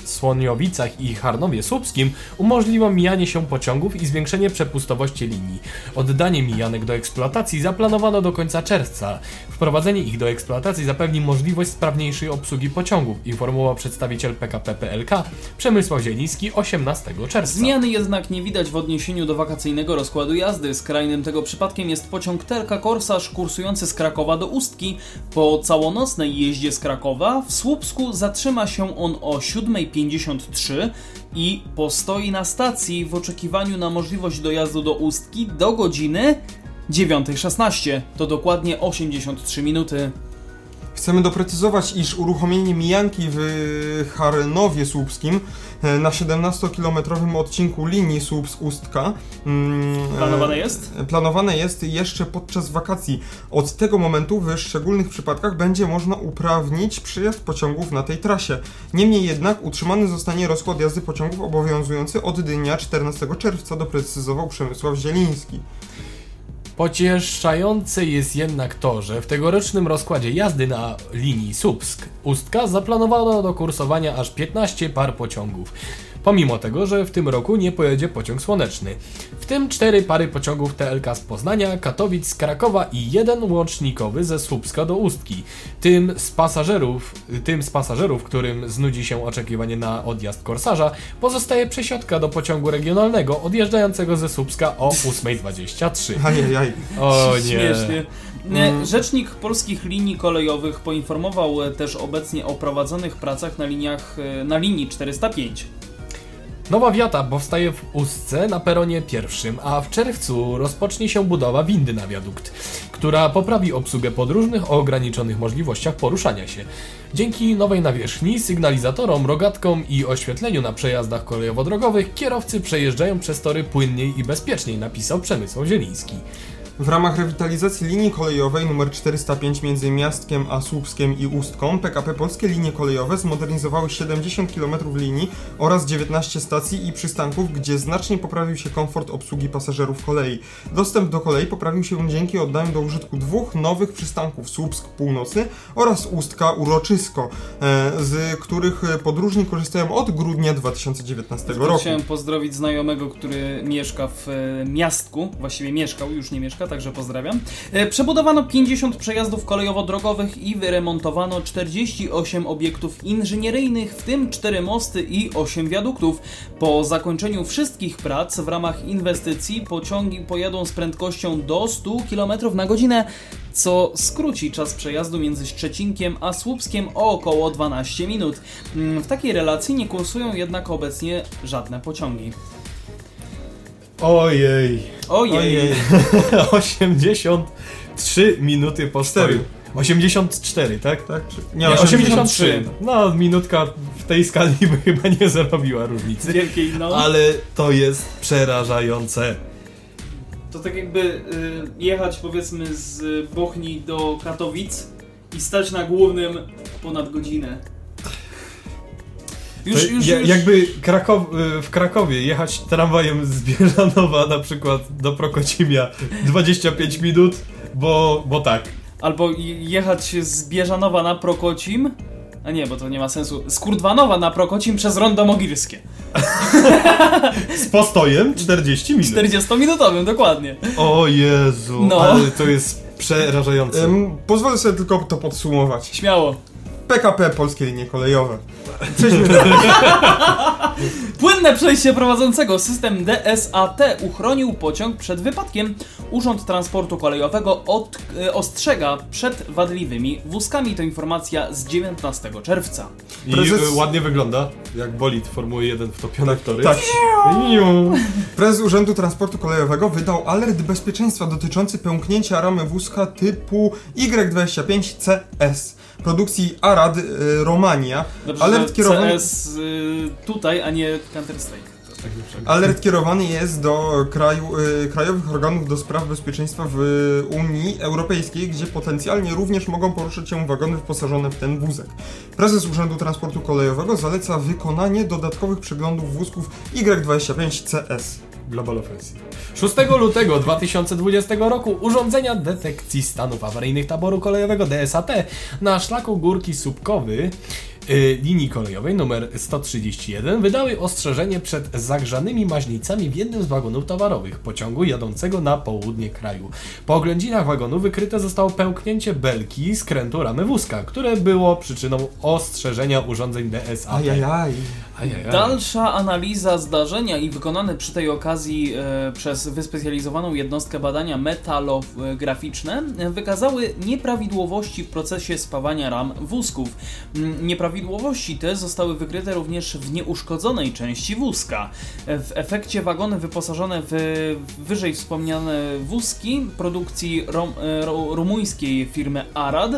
Słoniowicach i Harnowie Słupskim umożliwią mijanie się pociągów i zwiększenie przepustowości linii. Oddanie mijanek do eksploatacji zaplanowano do końca czerwca. Wprowadzenie ich do eksploatacji zapewni możliwość sprawniejszej obsługi pociągów, informował przedstawiciel PKP PLK Przemysław Zieliński 18 czerwca. Zmiany jednak nie widać w odniesieniu do wakacyjnego rozkładu jazdy. Skrajnym tego przypadkiem jest pociąg Telka Korsarz kursujący z Krakowa do Ustki. Po całonocnej jeździe z Krakowa w Słupsku zatrzyma się on o 7.53 i postoi na stacji w oczekiwaniu na możliwość dojazdu do Ustki do godziny 9.16. To dokładnie 83 minuty. Chcemy doprecyzować, iż uruchomienie mijanki w Harnowie Słupskim e, na 17-kilometrowym odcinku linii Słupsk-Ustka mm, e, Planowane jest? planowane jest jeszcze podczas wakacji. Od tego momentu w szczególnych przypadkach będzie można uprawnić przyjazd pociągów na tej trasie. Niemniej jednak utrzymany zostanie rozkład jazdy pociągów obowiązujący od dnia 14 czerwca, doprecyzował Przemysław Zieliński. Pocieszające jest jednak to, że w tegorocznym rozkładzie jazdy na linii Słupsk-Ustka zaplanowano do kursowania aż 15 par pociągów. Pomimo tego, że w tym roku nie pojedzie pociąg słoneczny. W tym cztery pary pociągów TLK z Poznania, Katowic, z Krakowa i jeden łącznikowy ze Słupska do Ustki. Tym z pasażerów, tym z pasażerów, którym znudzi się oczekiwanie na odjazd korsarza, pozostaje przesiadka do pociągu regionalnego odjeżdżającego ze Słupska o 8.23. Ajajaj. O nie. Śmiesznie. Nie, Mm. Rzecznik polskich linii kolejowych poinformował e, też obecnie o prowadzonych pracach na liniach e, na linii 405. Nowa wiata powstaje w Ustce na peronie pierwszym, a w czerwcu rozpocznie się budowa windy na wiadukt, która poprawi obsługę podróżnych o ograniczonych możliwościach poruszania się. Dzięki nowej nawierzchni, sygnalizatorom, rogatkom i oświetleniu na przejazdach kolejowo-drogowych kierowcy przejeżdżają przez tory płynniej i bezpieczniej, napisał Przemysław Zieliński. W ramach rewitalizacji linii kolejowej nr 405 między Miastkiem a Słupskiem i Ustką PKP Polskie Linie Kolejowe zmodernizowały 70 km linii oraz 19 stacji i przystanków, gdzie znacznie poprawił się komfort obsługi pasażerów kolei. Dostęp do kolei poprawił się dzięki oddaniu do użytku dwóch nowych przystanków Słupsk Północny oraz Ustka Uroczysko, e, z których podróżni korzystają od grudnia 2019 Tylko roku. Chciałem pozdrowić znajomego, który mieszka w e, miastku, właściwie mieszkał, już nie mieszka, także pozdrawiam. E, Przebudowano 50 przejazdów kolejowo-drogowych i wyremontowano 48 obiektów inżynieryjnych, w tym 4 mosty i 8 wiaduktów. Po zakończeniu wszystkich prac w ramach inwestycji pociągi pojadą z prędkością do 100 km na godzinę, co skróci czas przejazdu między Szczecinkiem a Słupskiem o około 12 minut. Mm, W takiej relacji nie kursują jednak obecnie żadne pociągi. Ojej. Ojej! 83 minuty postoju. Cztery. 84, tak? Tak? Czy... Nie, 83. 83. No, minutka w tej skali by chyba nie zrobiła różnicy. Wielkiej no. Ale to jest przerażające. To tak jakby y, jechać powiedzmy z Bochni do Katowic i stać na głównym ponad godzinę. Już, już, ja- już. Jakby Krakow, y, w Krakowie jechać tramwajem z Bieżanowa na przykład do Prokocimia 25 minut, bo, bo tak. Albo je- jechać z Bieżanowa na Prokocim. A nie, bo to nie ma sensu. Z Kurdwanowa na Prokocim przez Rondo Mogirskie. Z postojem 40 minut. 40-minutowym, dokładnie. O Jezu, No. ale to jest przerażające. Pozwolę sobie tylko to podsumować. Śmiało. PKP Polskie Linie Kolejowe. Przejdźmy dalej. Płynne przejście prowadzącego system DSAT uchronił pociąg przed wypadkiem. Urząd Transportu Kolejowego od, e, ostrzega przed wadliwymi wózkami. To informacja z 19 czerwca. I prezes- y, ładnie wygląda, jak bolid Formuły 1 wtopiony w tory. Tak. Iu. Prezes Urzędu Transportu Kolejowego wydał alert bezpieczeństwa dotyczący pęknięcia ramy wózka typu Y25CS produkcji Arad y, Romania. Dobrze, Alert kierowany, CS y, tutaj, a nie Counter-Strike. alert kierowany jest do kraju, y, krajowych organów do spraw bezpieczeństwa w Unii Europejskiej, gdzie potencjalnie również mogą poruszyć się wagony wyposażone w ten wózek. Prezes Urzędu Transportu Kolejowego zaleca wykonanie dodatkowych przeglądów wózków Y25CS. Global Offensive. 6 lutego 2020 roku urządzenia detekcji stanów awaryjnych taboru kolejowego DSAT na szlaku Górki Słupkowy y, linii kolejowej numer 131 wydały ostrzeżenie przed zagrzanymi maźnicami w jednym z wagonów towarowych pociągu jadącego na południe kraju. Po oględzinach wagonu wykryte zostało pęknięcie belki skrętu ramy wózka, które było przyczyną ostrzeżenia urządzeń. Ajajaj. Dalsza analiza zdarzenia i wykonane przy tej okazji e, przez wyspecjalizowaną jednostkę badania metalograficzne e, wykazały nieprawidłowości w procesie spawania ram wózków. Nieprawidłowości te zostały wykryte również w nieuszkodzonej części wózka. E, W efekcie wagony wyposażone w wyżej wspomniane wózki produkcji rom, e, rumuńskiej firmy Arad,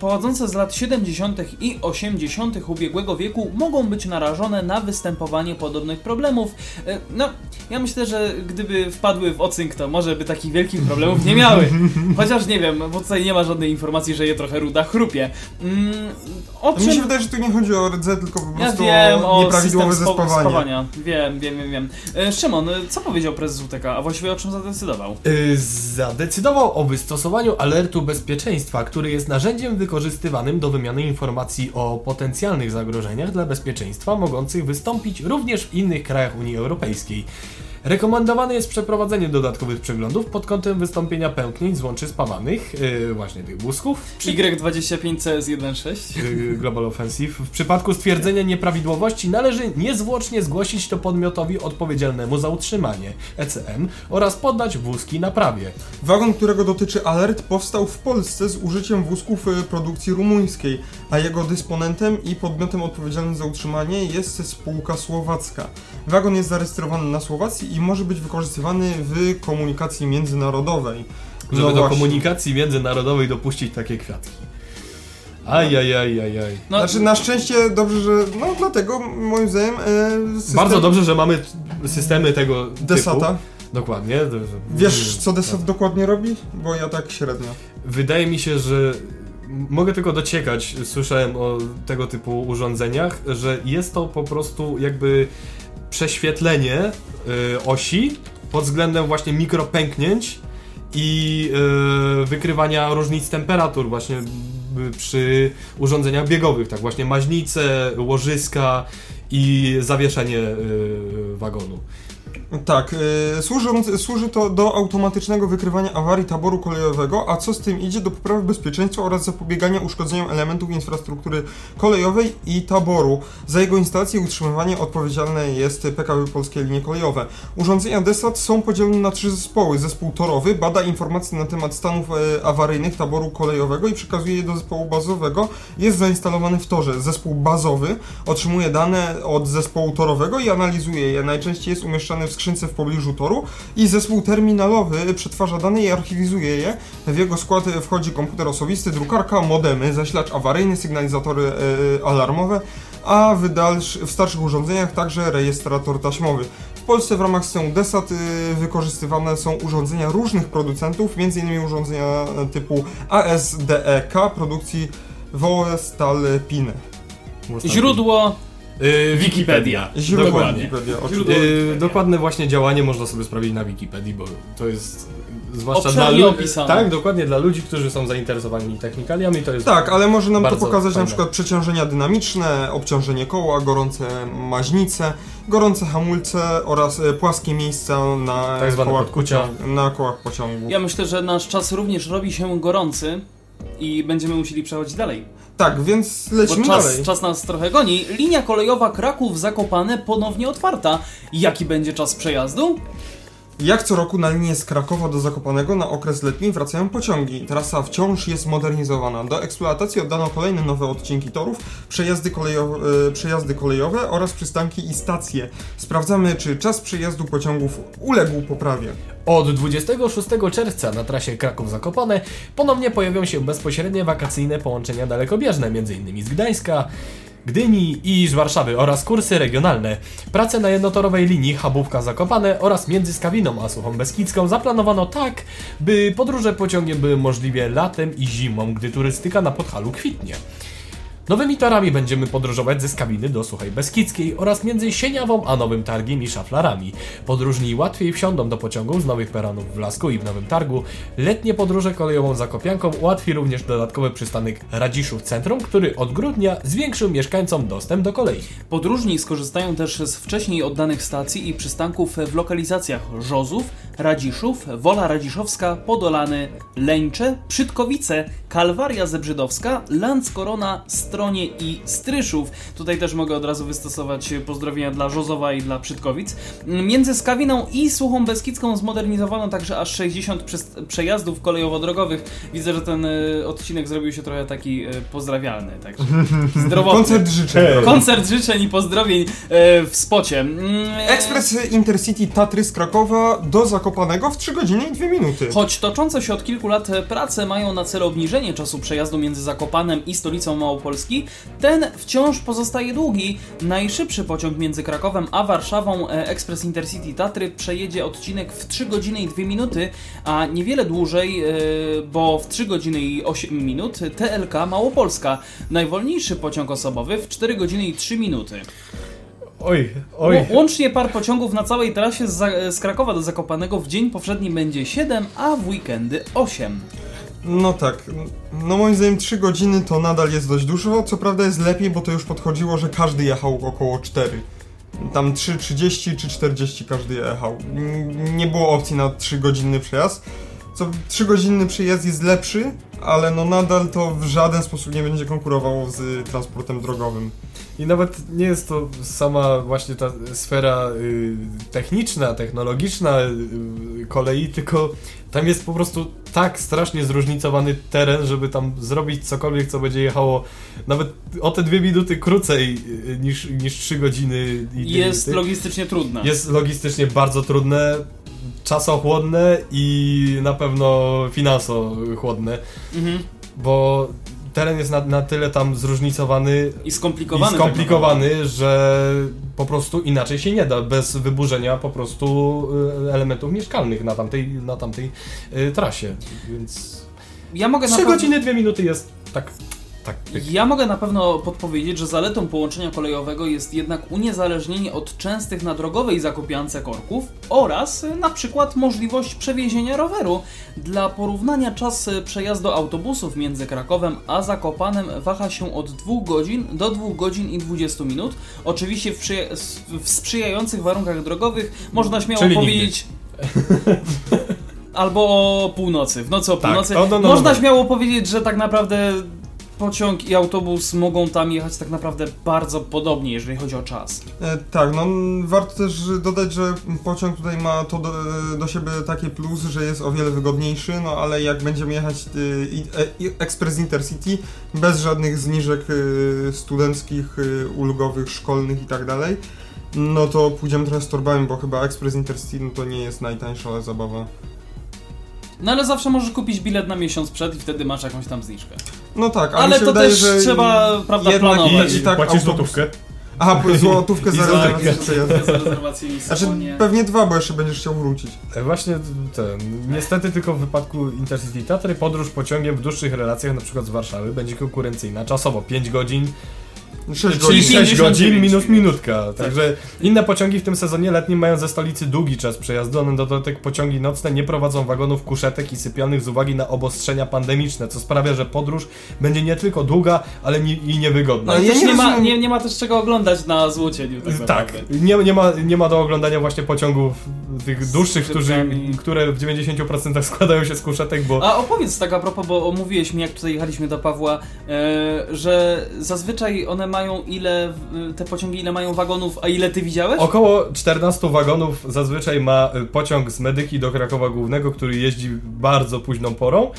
pochodzące z lat 70. i 80. ubiegłego wieku, mogą być narażone na występowanie podobnych problemów. E, No, ja myślę, że gdyby wpadły w ocynk, to może by takich wielkich problemów nie miały. Chociaż nie wiem, bo tutaj nie ma żadnej informacji, że je trochę ruda chrupie. Mm, o Mi się czym... wydaje, że tu nie chodzi o rdze, tylko po Ja prostu wiem o o nieprawidłowe zespawanie. spawania. Wiem, wiem, wiem, wiem. E, Szymon, co powiedział prezes UTK, a właściwie o czym zadecydował? Y, Zadecydował o wystosowaniu alertu bezpieczeństwa, który jest narzędziem wykorzystywanym do wymiany informacji o potencjalnych zagrożeniach dla bezpieczeństwa wystąpić również w innych krajach Unii Europejskiej. Rekomendowane jest przeprowadzenie dodatkowych przeglądów pod kątem wystąpienia pęknięć złączy spawanych, yy, właśnie tych wózków, Y25CS16? yy, Global Offensive. W przypadku stwierdzenia nieprawidłowości należy niezwłocznie zgłosić to podmiotowi odpowiedzialnemu za utrzymanie ECM oraz poddać wózki naprawie. Wagon, którego dotyczy alert, powstał w Polsce z użyciem wózków y, produkcji rumuńskiej, a jego dysponentem i podmiotem odpowiedzialnym za utrzymanie jest spółka słowacka. Wagon jest zarejestrowany na Słowacji i może być wykorzystywany w komunikacji międzynarodowej. Żeby No do właśnie. komunikacji międzynarodowej dopuścić takie kwiatki. Ajajajajaj. No, Znaczy na szczęście dobrze, że. No dlatego moim zdaniem. E, system Bardzo dobrze, że mamy systemy tego Desata. typu. Dokładnie. Wiesz co Desat dokładnie robi? Bo ja tak średnio. Wydaje mi się, że mogę tylko dociekać, słyszałem o tego typu urządzeniach, że jest to po prostu jakby prześwietlenie y, osi pod względem właśnie mikropęknięć i y, wykrywania różnic temperatur właśnie y, przy urządzeniach biegowych, tak właśnie maźnice, łożyska i zawieszenie wagonu. Tak, y, służy, to do automatycznego wykrywania awarii taboru kolejowego, a co z tym idzie do poprawy bezpieczeństwa oraz zapobiegania uszkodzeniom elementów infrastruktury kolejowej i taboru. Za jego instalację i utrzymywanie odpowiedzialne jest PKP Polskie Linie Kolejowe. Urządzenia DESAT są podzielone na trzy zespoły. Zespół torowy bada informacje na temat stanów e, awaryjnych taboru kolejowego i przekazuje je do zespołu bazowego. Jest zainstalowany w torze. Zespół bazowy otrzymuje dane od zespołu torowego i analizuje je. Najczęściej jest umieszczany w skrzynce w pobliżu toru i zespół terminalowy przetwarza dane i archiwizuje je. W jego skład wchodzi komputer osobisty, drukarka, modemy, zasilacz awaryjny, sygnalizatory e, alarmowe, a w, dalsz, w starszych urządzeniach także rejestrator taśmowy. W Polsce w ramach systemu DESAT y, wykorzystywane są urządzenia różnych producentów, m.in. urządzenia typu ASDEK produkcji Voestalpine. Źródło Y, Wikipedia. Źródło Dokładnie. Wikipedia. Yy, dokładne właśnie działanie można sobie sprawdzić na Wikipedii, bo to jest zwłaszcza dla Obszernie ludzi. opisane. Tak, dokładnie dla ludzi, którzy są zainteresowani technikaliami, to jest. Tak, ale może nam to pokazać na fajne. przykład przeciążenia dynamiczne, obciążenie koła, gorące maźnice, gorące hamulce oraz e, płaskie miejsca na Tak zwane kołach, podkucia. pociągu- na kołach pociągu. Ja myślę, że nasz czas również robi się gorący i będziemy musieli przechodzić dalej. Tak, więc lecimy czas, dalej. czas nas trochę goni. Linia kolejowa Kraków-Zakopane ponownie otwarta. Jaki będzie czas przejazdu? Jak co roku na linię z Krakowa do Zakopanego na okres letni wracają pociągi. Trasa wciąż jest modernizowana. Do eksploatacji oddano kolejne nowe odcinki torów, przejazdy, kolejowe, przejazdy kolejowe oraz przystanki i stacje. Sprawdzamy, czy czas przejazdu pociągów uległ poprawie. Od 26 czerwca na trasie Kraków-Zakopane ponownie pojawią się bezpośrednie wakacyjne połączenia dalekobieżne, m.in. z Gdańska, Gdyni i z Warszawy oraz kursy regionalne. Prace na jednotorowej linii Chabówka-Zakopane oraz między Skawiną a Suchą Beskidzką zaplanowano tak, by podróże pociągiem były możliwe latem i zimą, gdy turystyka na Podhalu kwitnie. Nowymi torami będziemy podróżować ze Skawiny do Suchej Beskidzkiej oraz między Sieniawą a Nowym Targiem i Szaflarami. Podróżni łatwiej wsiądą do pociągów z nowych peronów w Lasku i w Nowym Targu. Letnie podróże kolejową Zakopianką ułatwi również dodatkowy przystanek Radziszów Centrum, który od grudnia zwiększył mieszkańcom dostęp do kolei. Podróżni skorzystają też z wcześniej oddanych stacji i przystanków w lokalizacjach Żozów, Radziszów, Wola Radziszowska, Podolany, Leńcze, Przytkowice, Kalwaria Zebrzydowska, Landskorona, Stronie i Stryszów. Tutaj też mogę od razu wystosować pozdrowienia dla Żozowa i dla Przytkowic. Między Skawiną i Suchą Beskidzką zmodernizowano także aż 60 przez- przejazdów kolejowo-drogowych. Widzę, że ten y, odcinek zrobił się trochę taki y, pozdrawialny, także zdrowotny. Koncert życzeń. Koncert życzeń i pozdrowień y, w spocie. Mm, Ekspres Intercity Tatry z Krakowa do Zakopanego w 3 godziny i 2 minuty. Choć toczące się od kilku lat prace mają na celu obniżenie czasu przejazdu między Zakopanem i stolicą Małopolski, ten wciąż pozostaje długi. Najszybszy pociąg między Krakowem a Warszawą, e, Express Intercity Tatry, przejedzie odcinek w 3 godziny i 2 minuty, a niewiele dłużej, e, bo w 3 godziny i 8 minut, TLK Małopolska. Najwolniejszy pociąg osobowy w 4 godziny i 3 minuty. Oj, oj. Ł- Łącznie par pociągów na całej trasie z, z Krakowa do Zakopanego w dzień powszedni będzie 7, a w weekendy 8. No tak, no moim zdaniem 3 godziny to nadal jest dość dużo, co prawda jest lepiej, bo to już podchodziło, że każdy jechał około 4. Tam 3.30 czy 40 każdy jechał. Nie było opcji na 3 godzinny przejazd. Co 3 godzinny przejazd jest lepszy, ale no nadal to w żaden sposób nie będzie konkurowało z transportem drogowym. I nawet nie jest to sama właśnie ta sfera y, techniczna, technologiczna y, kolei, tylko tam jest po prostu tak strasznie zróżnicowany teren, żeby tam zrobić cokolwiek, co będzie jechało nawet o te dwie minuty krócej y, niż, niż trzy godziny. I Jest minuty. logistycznie trudne. jest logistycznie bardzo trudne, czasochłodne i na pewno finansochłodne, Mhm. bo teren jest na, na tyle tam zróżnicowany I skomplikowany. i skomplikowany, że po prostu inaczej się nie da, bez wyburzenia po prostu y, elementów mieszkalnych na tamtej, na tamtej y, trasie, więc Ja mogę, na 3 pewno, godziny, 2 minuty jest tak, tak, ja mogę na pewno podpowiedzieć, że zaletą połączenia kolejowego jest jednak uniezależnienie od częstych na drogowej zakupiance korków oraz y, na przykład możliwość przewiezienia roweru. Dla porównania czas y, przejazdu autobusów między Krakowem a Zakopanem waha się od 2 godzin do 2 godzin i 20 minut. Oczywiście w, w sprzyjających warunkach drogowych można śmiało Czyli nigdy. powiedzieć... Albo o północy, w nocy o Tak, północy. no, no, no, Można no. śmiało powiedzieć, że tak naprawdę pociąg i autobus mogą tam jechać tak naprawdę bardzo podobnie, jeżeli chodzi o czas. E, tak, no warto też dodać, że pociąg tutaj ma to do, do siebie takie plus, że jest o wiele wygodniejszy, no ale jak będziemy jechać e, i- Express Intercity bez żadnych zniżek y, studenckich, ulgowych, szkolnych i tak dalej, no to pójdziemy trochę z torbami, bo chyba Express Intercity no to nie jest najtańsza zabawa. No ale zawsze możesz kupić bilet na miesiąc przed i wtedy masz jakąś tam zniżkę. No tak, ale, Ale mi się to wydaje, też że trzeba, prawda, jednak planować. i, i tak płacisz autobus- złotówkę. Aha, złotówkę za za rezerwację Znaczy pewnie dwa, bo jeszcze będziesz chciał wrócić. E, Właśnie ten, niestety tylko w wypadku Intercity Tatry podróż pociągiem w dłuższych relacjach, na przykład z Warszawy, będzie konkurencyjna. Czasowo 5 godzin, 6 Czyli godzin. 6 59 godzin minus minut. minutka. Także inne pociągi w tym sezonie letnim mają ze stolicy długi czas przejazdu. One dodatek pociągi nocne nie prowadzą wagonów kuszetek i sypialnych z uwagi na obostrzenia pandemiczne, co sprawia, że podróż będzie nie tylko długa, ale ni- i niewygodna. Ale ja też nie nie, ma, nie, nie ma też czego oglądać na złocieniu. Tak, Tak, nie, nie, ma, nie ma do oglądania właśnie pociągów tych dłuższych, którzy, które w 90% składają się z kuszetek, bo A opowiedz tak a propos, bo omówiłeś mi, jak tutaj jechaliśmy do Pawła, e, że zazwyczaj one mają ile, w- te pociągi ile mają wagonów, a ile ty widziałeś? Około 14 wagonów zazwyczaj ma y, pociąg z Medyki do Krakowa Głównego, który jeździ bardzo późną porą.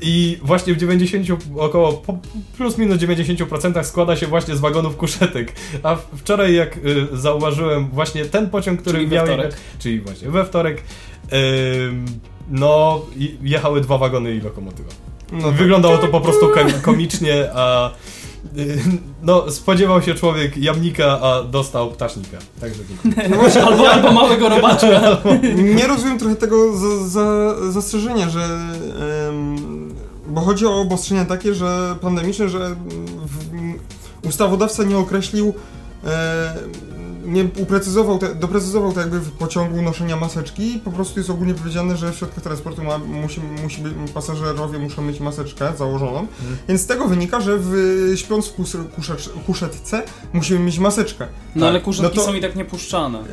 I właśnie w 90, około po- plus minus 90% składa się właśnie z wagonów kuszetek. A wczoraj jak y, zauważyłem właśnie ten pociąg, który Czyli we miał wtorek. jechać, czyli właśnie we wtorek, ym, no jechały dwa wagony i lokomotywa. No. Wyglądało to po prostu kom- komicznie, a y, no spodziewał się człowiek jamnika, a dostał ptasznika. Także dziękuję. albo, albo małego robaczka. Nie rozumiem trochę tego za, za, zastrzeżenia, że. em, bo chodzi o obostrzenia takie, że pandemiczne, że w, ustawodawca nie określił e, nie uprecyzował, te, doprecyzował to jakby w pociągu noszenia maseczki. Po prostu jest ogólnie powiedziane, że w środkach transportu ma, musi, musi być, pasażerowie muszą mieć maseczkę założoną. Więc z tego wynika, że w, śpiąc w kus, kuszecz, kuszetce musimy mieć maseczkę. No ale kurzetki No to- są i tak niepuszczane. Yy,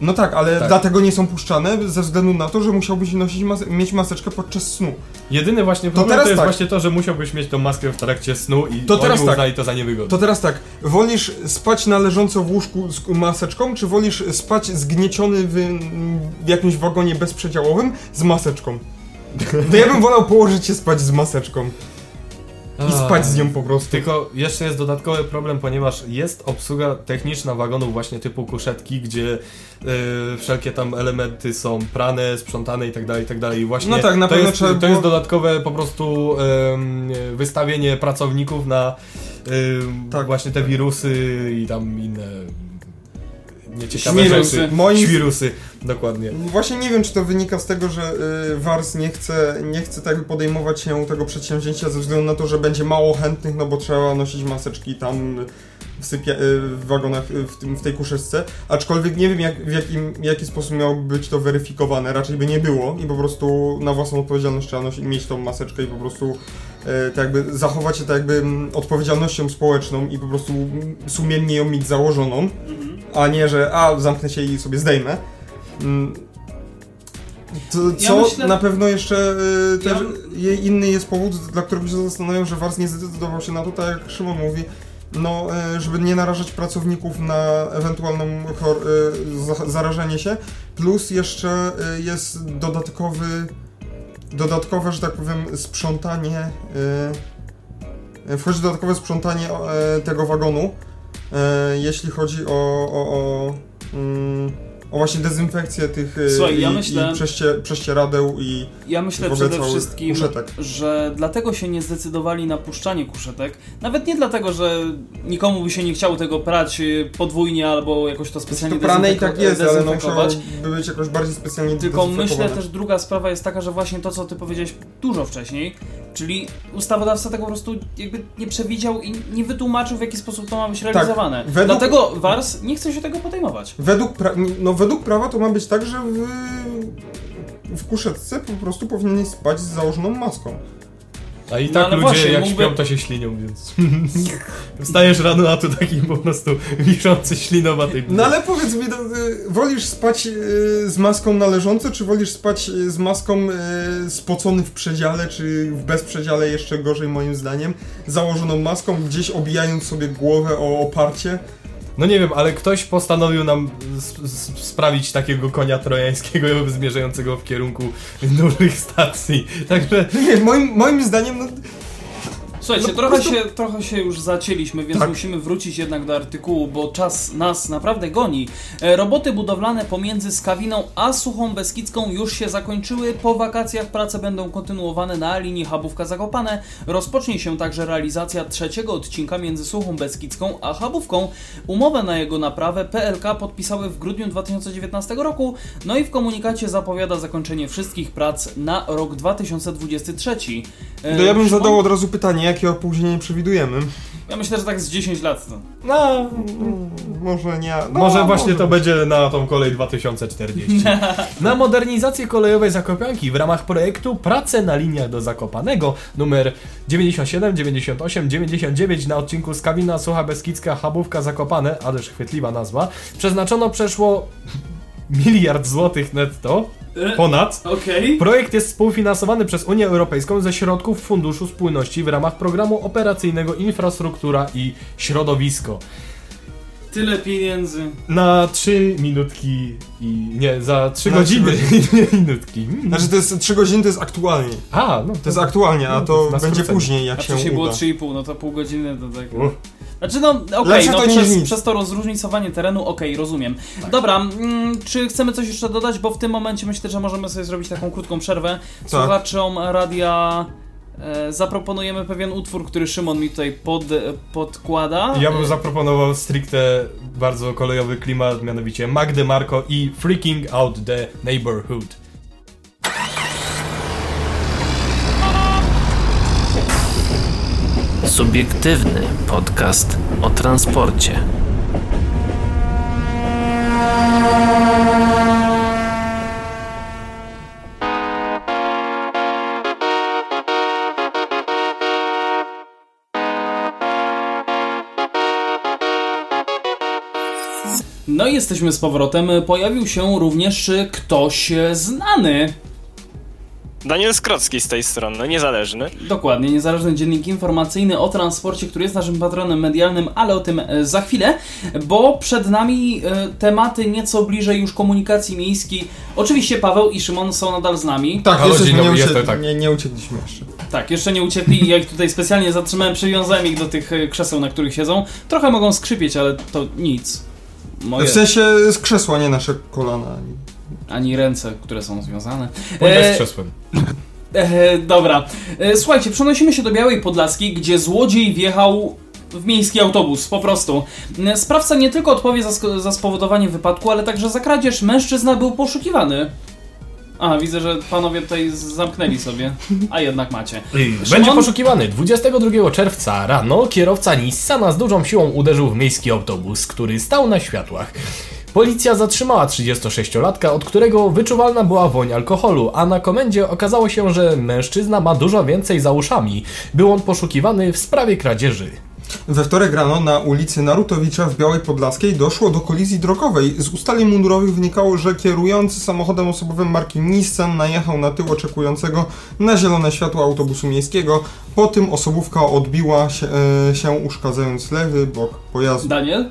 no tak, ale Tak. dlatego nie są puszczane, ze względu na to, że musiałbyś nosić mas mieć maseczkę podczas snu. Jedyny właśnie problem teraz to jest tak. właśnie to, że musiałbyś mieć tą maskę w trakcie snu i To oni teraz tak. uznali to za niewygodne. To teraz tak, wolisz spać na leżąco w łóżku z maseczką, czy wolisz spać zgnieciony w, w jakimś wagonie bezprzedziałowym z maseczką? To ja bym wolał położyć się spać z maseczką i spać z nią po prostu. Tylko jeszcze jest dodatkowy problem, ponieważ jest obsługa techniczna wagonów właśnie typu kuszetki, gdzie y, wszelkie tam elementy są prane, sprzątane i tak dalej, i tak dalej. Właśnie No tak, na to pewno jest, trzeba to jest dodatkowe po prostu em, wystawienie pracowników na em, Tak. właśnie te wirusy i tam inne nieciekawe Świrusy. rzeczy. Moim- Świrusy, dokładnie. Właśnie nie wiem, czy to wynika z tego, że y, Wars nie chce, nie chce tak podejmować się tego przedsięwzięcia ze względu na to, że będzie mało chętnych, no bo trzeba nosić maseczki tam w, sypia, y, w wagonach, y, w, tym, w tej kuszeczce. Aczkolwiek nie wiem, jak, w, jakim, w jaki sposób miałoby być to weryfikowane. Raczej by nie było i po prostu na własną odpowiedzialność trzeba nosić, mieć tą maseczkę i po prostu y, tak jakby zachować się tak jakby mm, odpowiedzialnością społeczną i po prostu mm, sumiennie ją mieć założoną, a nie, że a, zamknę się i sobie zdejmę. Mm. To, Ja co myślę- na pewno jeszcze y, też Ja- inny jest powód, dla którego się zastanawiam, że Wars nie zdecydował się na to, tak jak Szymon mówi, no, y, żeby nie narażać pracowników na ewentualną chor- y, za- zarażenie się, plus jeszcze y, jest dodatkowy, dodatkowe, że tak powiem, sprzątanie, y, wchodzi dodatkowe sprzątanie y, tego wagonu, y, jeśli chodzi o, o, o, mm, o właśnie dezynfekcję tych y, Słuchaj, i, ja myślę- i przeście, prześcieradeł i Ja myślę przede wszystkim, kuszetek. że dlatego się nie zdecydowali na puszczanie kuszetek. Nawet nie dlatego, że nikomu by się nie chciało tego prać y, podwójnie albo jakoś to specjalnie to prane i tak jest, ale no musiało być jakoś bardziej specjalnie Tylko myślę też druga sprawa jest taka, że właśnie to, co ty powiedziałeś dużo wcześniej, czyli ustawodawca tego po prostu jakby nie przewidział i nie wytłumaczył, w jaki sposób to ma być realizowane. Tak, według- Dlatego Wars nie chce się tego podejmować. Według, pra- no, według prawa to ma być tak, że w, w kuszetce po prostu powinieneś spać z założoną maską. A i No, tak ale ludzie właśnie, jak mógłby- śpią, to się ślinią, więc... Wstajesz rano, a tu taki po prostu wiszący ślinowaty. No ale powiedz mi, no, y, wolisz spać y, z maską na leżąco, czy wolisz spać y, z maską spocony w przedziale, czy w bezprzedziale jeszcze gorzej moim zdaniem, założoną maską, gdzieś obijając sobie głowę o oparcie? No nie wiem, ale ktoś postanowił nam sprawić takiego konia trojańskiego zmierzającego w kierunku dużych stacji. Także Nie, moim, moim zdaniem, no, Słuchajcie, No, trochę, prostu- się, trochę się już zacięliśmy, więc Tak. musimy wrócić jednak do artykułu, bo czas nas naprawdę goni. E, Roboty budowlane pomiędzy Skawiną a Suchą Beskidzką już się zakończyły. Po wakacjach prace będą kontynuowane na linii Chabówka-Zakopane. Rozpocznie się także realizacja trzeciego odcinka między Suchą Beskidzką a Chabówką. Umowę na jego naprawę PLK podpisały w grudniu 2019 roku, no i w komunikacie zapowiada zakończenie wszystkich prac na rok 2023. E, to ja bym Szymon? zadał od razu pytanie, jakie opóźnienie przewidujemy? Ja myślę, że tak z 10 lat. To. no, Może nie. No, może właśnie może. to będzie na tą kolej 2040. Na modernizację kolejowej Zakopianki w ramach projektu Prace na liniach do Zakopanego numer 97, 98, 99 na odcinku Skawina, Sucha Beskidzka, Chabówka, Zakopane, ależ chwytliwa nazwa, przeznaczono przeszło miliard złotych netto, ponad, Okej. Projekt jest współfinansowany przez Unię Europejską ze środków Funduszu Spójności w ramach programu operacyjnego Infrastruktura i Środowisko. Tyle pieniędzy. Na 3 minutki i. Nie, za 3 Na trzy godziny i minutki. Mm. Znaczy to jest 3 godziny, to jest aktualnie. A, no To jest aktualnie, a No, to na będzie skrócenie. później, jak A się wcześniej było uda. 3,5, no to pół godziny to tak. Uff. Znaczy no, okej, Lepsze no przez, przez to rozróżnicowanie terenu, okej, rozumiem. Dobra, mm, czy chcemy coś jeszcze dodać, bo w tym momencie myślę, że możemy sobie zrobić taką krótką przerwę. Słuchaczom radia e, zaproponujemy pewien utwór, który Szymon mi tutaj pod, podkłada. Ja bym zaproponował stricte bardzo kolejowy klimat, mianowicie Magdy Marko i Freaking Out the Neighborhood. subiektywny podcast o transporcie. No i jesteśmy z powrotem. Pojawił się również ktoś znany Daniel Skrocki z tej strony, niezależny. Dokładnie, niezależny dziennik informacyjny o transporcie, który jest naszym patronem medialnym, ale o tym e, za chwilę, bo przed nami e, tematy nieco bliżej już komunikacji miejskiej. Oczywiście Paweł i Szymon są nadal z nami. Tak, Halo, dzień nie, dobry, ucie... jestem, tak. nie, nie uciekliśmy jeszcze. Tak, jeszcze nie uciekli i ja ich tutaj specjalnie zatrzymałem, przywiązałem ich do tych e, krzeseł, na których siedzą. Trochę mogą skrzypieć, ale to nic. Moje, W sensie z krzesła, nie nasze kolana. Ani ręce, które są związane. Pójdę E, z krzesłem. E, dobra. E, słuchajcie, przenosimy się do Białej Podlaskiej, gdzie złodziej wjechał w miejski autobus, po prostu. E, Sprawca nie tylko odpowie za, za spowodowanie wypadku, ale także za kradzież. Mężczyzna był poszukiwany. A, widzę, że panowie tutaj zamknęli sobie, a jednak macie. Będzie Szymon? poszukiwany. 22 czerwca rano kierowca Nissana z dużą siłą uderzył w miejski autobus, który stał na światłach. Policja zatrzymała 36-latka, od którego wyczuwalna była woń alkoholu, a na komendzie okazało się, że mężczyzna ma dużo więcej za uszami. Był on poszukiwany w sprawie kradzieży. We wtorek rano na ulicy Narutowicza w Białej Podlaskiej doszło do kolizji drogowej. Z ustaleń mundurowych wynikało, że kierujący samochodem osobowym marki Nissan najechał na tył oczekującego na zielone światło autobusu miejskiego. Po tym osobówka odbiła się, e, się uszkadzając lewy bok pojazdu. Daniel?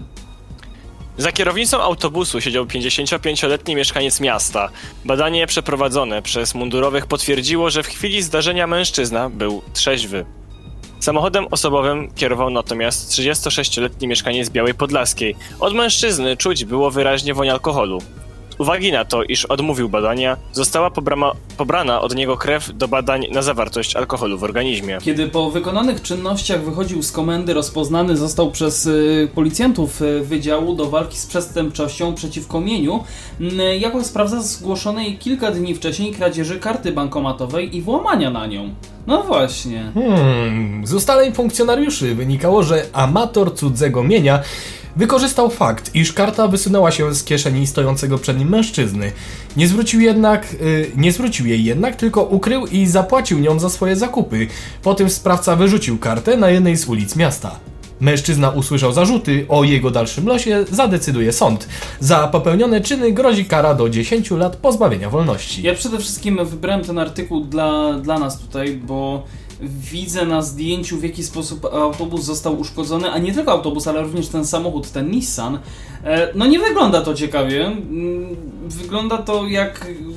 Za kierownicą autobusu siedział 55-letni mieszkaniec miasta. Badanie przeprowadzone przez mundurowych potwierdziło, że w chwili zdarzenia mężczyzna był trzeźwy. Samochodem osobowym kierował natomiast 36-letni mieszkaniec Białej Podlaskiej. Od mężczyzny czuć było wyraźnie woń alkoholu. Z uwagi na to, iż odmówił badania, została pobrama, pobrana od niego krew do badań na zawartość alkoholu w organizmie. Kiedy po wykonanych czynnościach wychodził z komendy, rozpoznany został przez y, policjantów y, Wydziału do Walki z Przestępczością przeciwko mieniu y, jako sprawca zgłoszonej kilka dni wcześniej kradzieży karty bankomatowej i włamania na nią. No właśnie. Hmm, z ustaleń funkcjonariuszy wynikało, że amator cudzego mienia wykorzystał fakt, iż karta wysunęła się z kieszeni stojącego przed nim mężczyzny. Nie zwrócił jednak, y, nie zwrócił jej jednak, tylko ukrył i zapłacił nią za swoje zakupy. Po tym sprawca wyrzucił kartę na jednej z ulic miasta. Mężczyzna usłyszał zarzuty, o jego dalszym losie zadecyduje sąd. Za popełnione czyny grozi kara do 10 lat pozbawienia wolności. Ja przede wszystkim wybrałem ten artykuł dla, dla nas tutaj, bo widzę na zdjęciu w jaki sposób autobus został uszkodzony, a nie tylko autobus, ale również ten samochód, ten Nissan. E, No nie wygląda to ciekawie. Mm, Wygląda to jak mm,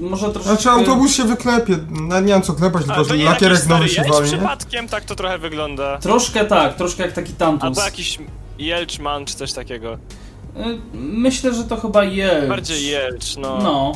może troszkę... Znaczy autobus się wyklepie, nawet nie mam co klepać, tylko że nie lakierek nowy się Jelcz wali, nie? przypadkiem tak to trochę wygląda. Troszkę tak, troszkę jak taki Tantus. Albo jakiś Jelczman czy coś takiego. E, Myślę, że to chyba jest. Bardziej Jelcz, no. No.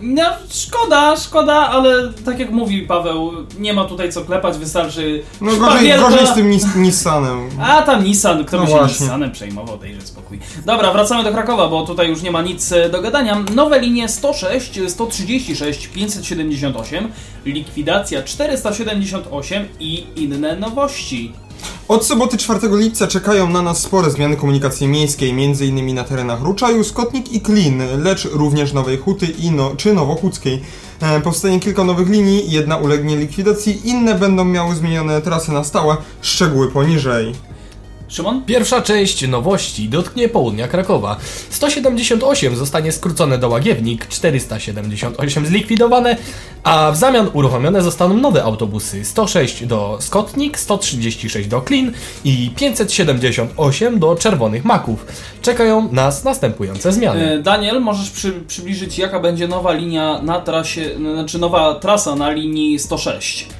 No, szkoda, szkoda, ale tak jak mówi Paweł, nie ma tutaj co klepać, wystarczy No gorzej, gorzej z tym nis Nissanem. A tam Nissan, kto No by się właśnie. Nissanem przejmował, dejże spokój. Dobra, wracamy do Krakowa, bo tutaj już nie ma nic e, do gadania. Nowe linie 106, 136, 578, likwidacja 478 i inne nowości. Od soboty 4 lipca czekają na nas spore zmiany komunikacji miejskiej, m.in. na terenach Ruczaju, Skotnik i Klin, lecz również Nowej Huty i no, czy Nowochódzkiej. E, powstanie kilka nowych linii, jedna ulegnie likwidacji, inne będą miały zmienione trasy na stałe, szczegóły poniżej. Szymon? Pierwsza część nowości dotknie południa Krakowa. 178 zostanie skrócone do Łagiewnik, 478 zlikwidowane, a w zamian uruchomione zostaną nowe autobusy 106 do Skotnik, 136 do Klin i 578 do Czerwonych Maków. Czekają nas następujące zmiany. E, Daniel, możesz przy, przybliżyć jaka będzie nowa linia na trasie, znaczy nowa trasa na linii 106?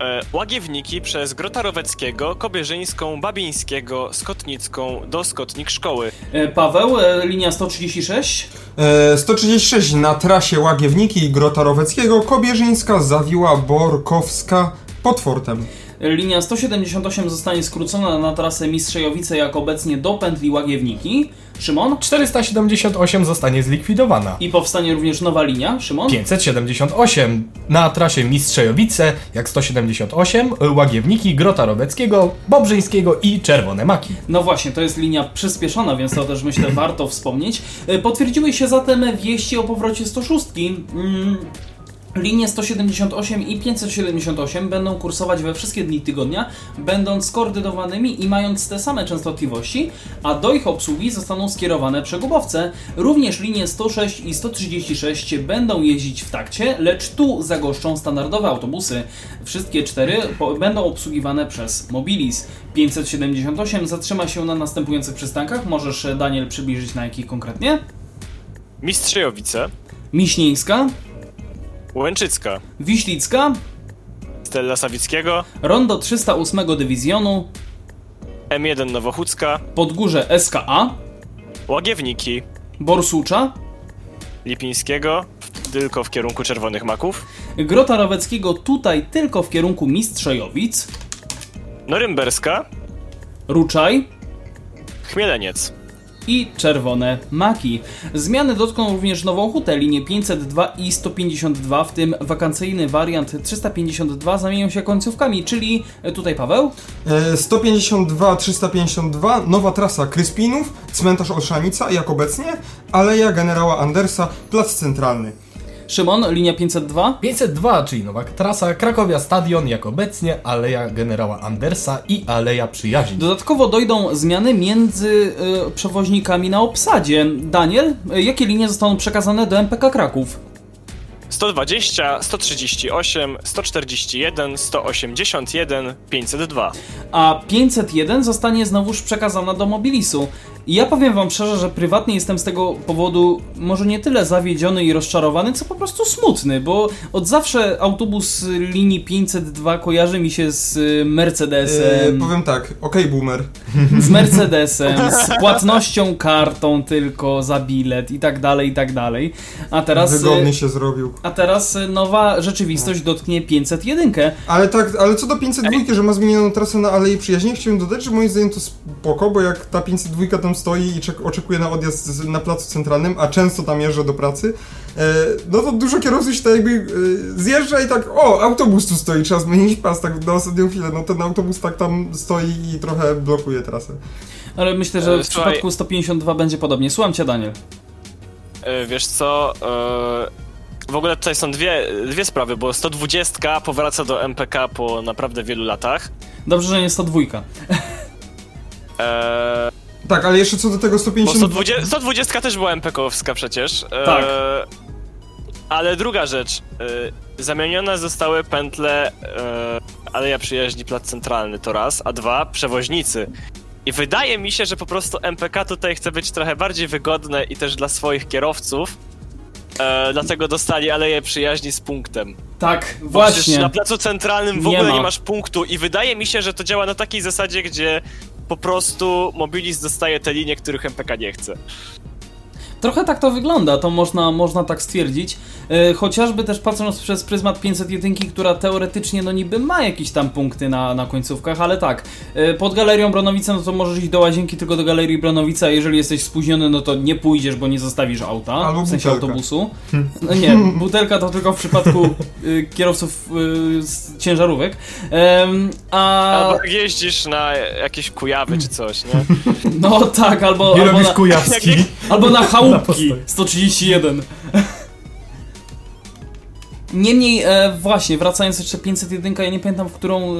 E, Łagiewniki przez Grota Roweckiego, Kobierzyńską, Babińskiego, Skotnicką do Skotnik Szkoły. E, Paweł, e, linia 136? E, 136 na trasie Łagiewniki Grota Roweckiego, Kobierzyńska, Zawiła, Borkowska pod fortem. Linia 178 zostanie skrócona na trasę Mistrzejowice jak obecnie do pętli Łagiewniki. Szymon? 478 zostanie zlikwidowana. I powstanie również nowa linia. Szymon? 578 na trasie Mistrzejowice, jak 178, Łagiewniki, Grota Roweckiego, Bobrzyńskiego i Czerwone Maki. No właśnie, to jest linia przyspieszona, więc to też myślę warto wspomnieć. E, Potwierdziły się zatem wieści o powrocie 106. Mm, Linie 178 i 578 będą kursować we wszystkie dni tygodnia, będąc skoordynowanymi i mając te same częstotliwości, a do ich obsługi zostaną skierowane przegubowce. Również linie 106 i 136 będą jeździć w takcie, lecz tu zagoszczą standardowe autobusy. Wszystkie cztery będą obsługiwane przez Mobilis. 578 zatrzyma się na następujących przystankach. Możesz, Daniel, przybliżyć na jakich konkretnie? Mistrzejowice, Miśnieńska, Łęczycka, Wiślicka, Stella Sawickiego, Rondo 308 Dywizjonu, M1 Nowochódzka, Podgórze SKA, Łagiewniki, Borsucza, Lipińskiego, tylko w kierunku Czerwonych Maków, Grota Roweckiego tutaj tylko w kierunku Mistrzejowic, Norymberska, Ruczaj. Chmieleniec. I Czerwone Maki. Zmiany dotkną również Nową Hutę, linie 502 i 152, w tym wakacyjny wariant 352 zamienią się końcówkami, czyli e, tutaj Paweł, E, 152, 352, nowa trasa Kryspinów, cmentarz Olszanica jak obecnie, Aleja Generała Andersa, Plac Centralny. Szymon, linia 502, 502, czyli nowa trasa Krakowia Stadion, jak obecnie Aleja Generała Andersa i Aleja Przyjaźni. Dodatkowo dojdą zmiany między e, przewoźnikami na obsadzie. Daniel, e, jakie linie zostaną przekazane do MPK Kraków? 120, 138, 141, 181, 502. A 501 zostanie znowuż przekazana do Mobilisu. I ja powiem wam szczerze, że prywatnie jestem z tego powodu może nie tyle zawiedziony i rozczarowany, co po prostu smutny, bo od zawsze autobus linii 502 kojarzy mi się z y, Mercedesem, powiem tak, okej boomer. z Mercedesem, z płatnością kartą tylko za bilet i tak dalej, i tak dalej. A teraz, y, Wygodnie się zrobił. A teraz y, nowa rzeczywistość dotknie 501. Ale tak, ale co do 502, że ma zmienioną trasę na Alei Przyjaźni, chciałem dodać, że moim zdaniem to spoko, bo jak ta 502 tam stoi i czek- oczekuje na odjazd na placu centralnym, a często tam jeżdżę do pracy, e, no to dużo kierowców się tak jakby e, zjeżdża i tak, o, autobus tu stoi, trzeba zmienić pas tak na ostatnią chwilę. No ten autobus tak tam stoi i trochę blokuje trasę. Ale myślę, że E, w słuchaj- przypadku 152 będzie podobnie. Słucham cię, Daniel. Wiesz co, w ogóle tutaj są dwie, dwie sprawy, bo 120 powraca do MPK po naprawdę wielu latach. Dobrze, że nie 102. E, Tak, ale jeszcze co do tego Bo 150... 120, 120 też była MPK-owska przecież. E, Tak. Ale druga rzecz. E, zamienione zostały pętle e, Aleja Przyjaźni Plac Centralny to raz, a dwa przewoźnicy. I wydaje mi się, że po prostu MPK tutaj chce być trochę bardziej wygodne i też dla swoich kierowców. E, dlatego dostali Aleję Przyjaźni z punktem. Tak, Bo właśnie. na placu centralnym w Nie ogóle ma. nie masz punktu i wydaje mi się, że to działa na takiej zasadzie, gdzie po prostu Mobilis dostaje te linie, których MPK nie chce. Trochę tak to wygląda, to można, można tak stwierdzić. E, chociażby też patrząc przez pryzmat 501, która teoretycznie no niby ma jakieś tam punkty na, na końcówkach, ale tak, e, pod galerią Bronowice no to możesz iść do łazienki tylko do galerii Bronowice, a jeżeli jesteś spóźniony, no to nie pójdziesz, bo nie zostawisz auta, Albo w sensie butelka. autobusu. No nie, butelka to tylko w przypadku y, kierowców y, z ciężarówek. Em, a Albo jak jeździsz na jakieś kujawy czy coś, nie? no tak, albo, Nie albo, robisz na, kujawski. albo na Na postoj. 131. Niemniej, e, właśnie, wracając jeszcze 501, ja nie pamiętam, w którą, e,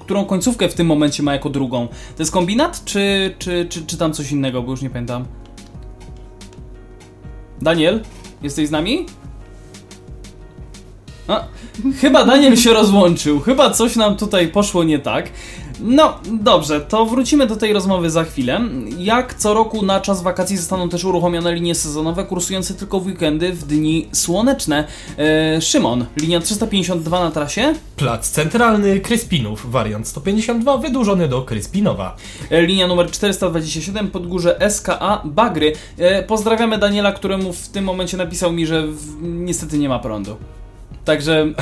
którą końcówkę w tym momencie ma jako drugą. To jest kombinat, czy, czy, czy, czy tam coś innego, bo już nie pamiętam. Daniel, jesteś z nami? A, chyba Daniel się rozłączył, chyba coś nam tutaj poszło nie tak. No, dobrze, to wrócimy do tej rozmowy za chwilę. Jak co roku na czas wakacji zostaną też uruchomione linie sezonowe, kursujące tylko w weekendy w dni słoneczne. E, Szymon, linia 352 na trasie, Plac Centralny Kryspinów, wariant 152, wydłużony do Kryspinowa. e, linia numer 427, Podgórze SKA Bagry. E, pozdrawiamy Daniela, któremu w tym momencie napisał mi, że w, niestety nie ma prądu. Także.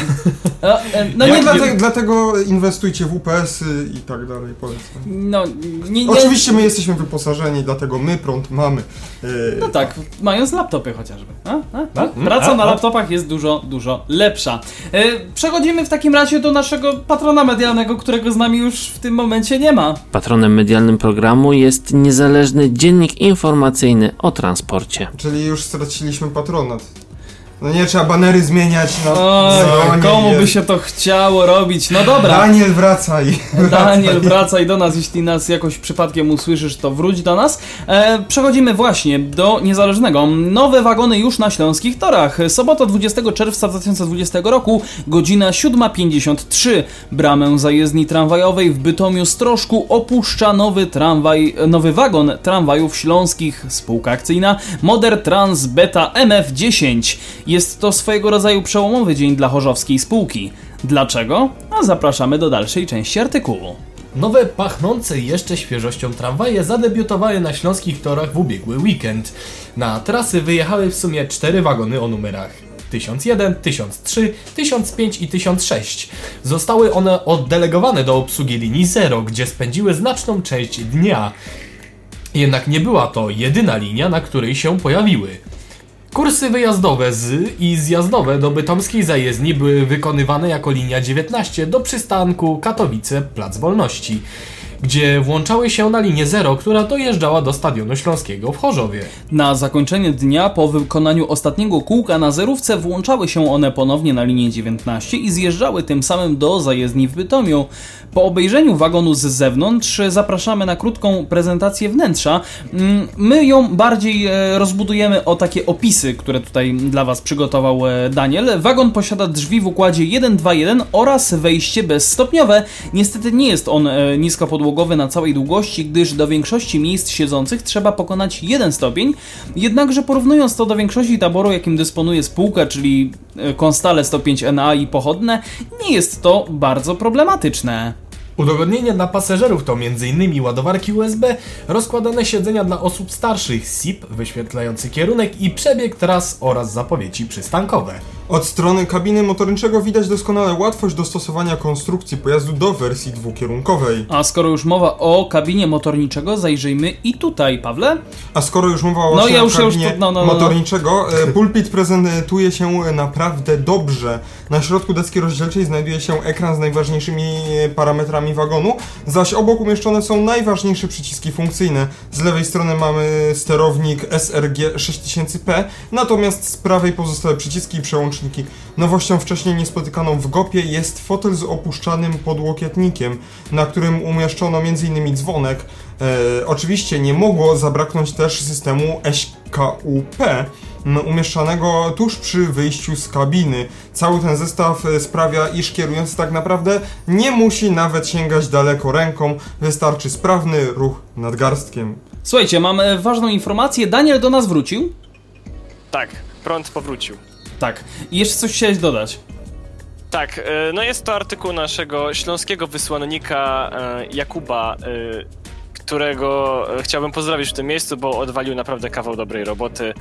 No No nie, i dlatego, dlatego inwestujcie w UPS-y i tak dalej, polecam. no, nie, nie, Oczywiście my jesteśmy wyposażeni, dlatego my prąd mamy. No tak, mając laptopy chociażby. A? A? A? Mm, Praca a, na laptopach jest dużo, dużo lepsza. E, przechodzimy w takim razie do naszego patrona medialnego, którego z nami już w tym momencie nie ma. Patronem medialnym programu jest niezależny dziennik informacyjny o transporcie. Czyli już straciliśmy patronat. No nie, trzeba banery zmieniać, no. Oj, no, komu by się to chciało robić? No dobra. Daniel, wracaj. Daniel, wracaj do nas, jeśli nas jakoś przypadkiem usłyszysz, to wróć do nas. E, przechodzimy właśnie do niezależnego. Nowe wagony już na śląskich torach. Sobota 20 czerwca 2020 roku, godzina 7.53. Bramę zajezdni tramwajowej w Bytomiu Strożku opuszcza nowy tramwaj, nowy wagon tramwajów śląskich. Spółka akcyjna Moder Trans Beta MF10. Jest to swojego rodzaju przełomowy dzień dla chorzowskiej spółki. Dlaczego? A zapraszamy do dalszej części artykułu. Nowe, pachnące jeszcze świeżością tramwaje zadebiutowały na śląskich torach w ubiegły weekend. Na trasy wyjechały w sumie cztery wagony o numerach 1001, 1003, 1005 i 1006. Zostały one oddelegowane do obsługi linii 0, gdzie spędziły znaczną część dnia. Jednak nie była to jedyna linia, na której się pojawiły. Kursy wyjazdowe z i zjazdowe do bytomskiej zajezdni były wykonywane jako linia 19 do przystanku Katowice Plac Wolności, gdzie włączały się na linię 0, która dojeżdżała do Stadionu Śląskiego w Chorzowie. Na zakończenie dnia po wykonaniu ostatniego kółka na zerówce włączały się one ponownie na linię 19 i zjeżdżały tym samym do zajezdni w Bytomiu. Po obejrzeniu wagonu z zewnątrz zapraszamy na krótką prezentację wnętrza. Mm, My ją bardziej e, rozbudujemy o takie opisy, które tutaj dla Was przygotował e, Daniel. Wagon posiada drzwi w układzie 1-2-1 oraz wejście bezstopniowe. Niestety nie jest on e, niskopodłogowy na całej długości, gdyż do większości miejsc siedzących trzeba pokonać jeden stopień. Jednakże porównując to do większości taboru, jakim dysponuje spółka, czyli e, Konstale 105 NA i pochodne, nie jest to bardzo problematyczne. Udogodnienie dla pasażerów to m.in. ładowarki USB, rozkładane siedzenia dla osób starszych, SIP wyświetlający kierunek i przebieg tras oraz zapowiedzi przystankowe. Od strony kabiny motorniczego widać doskonale łatwość dostosowania konstrukcji pojazdu do wersji dwukierunkowej. A skoro już mowa o kabinie motorniczego, zajrzyjmy i tutaj, Pawle. A skoro już mowa o No, ja już- ja już kabinie tu- no, no, no, no. motorniczego, e, pulpit prezentuje się naprawdę dobrze. Na środku deski rozdzielczej znajduje się ekran z najważniejszymi e, parametrami wagonu, zaś obok umieszczone są najważniejsze przyciski funkcyjne. Z lewej strony mamy sterownik SRG 6000P, natomiast z prawej pozostałe przyciski i przełączniki. Nowością wcześniej niespotykaną w GOPie jest fotel z opuszczanym podłokietnikiem, na którym umieszczono m.in. dzwonek. E, oczywiście nie mogło zabraknąć też systemu SKUP, umieszczanego tuż przy wyjściu z kabiny. Cały ten zestaw e, sprawia, iż kierujący tak naprawdę nie musi nawet sięgać daleko ręką, wystarczy sprawny ruch nadgarstkiem. Słuchajcie, mam e, ważną informację. Daniel do nas wrócił. Tak, prąd powrócił. Tak. I jeszcze coś chciałeś dodać. Tak, e, no jest to artykuł naszego śląskiego wysłannika e, Jakuba, e, którego chciałbym pozdrowić w tym miejscu, bo odwalił naprawdę kawał dobrej roboty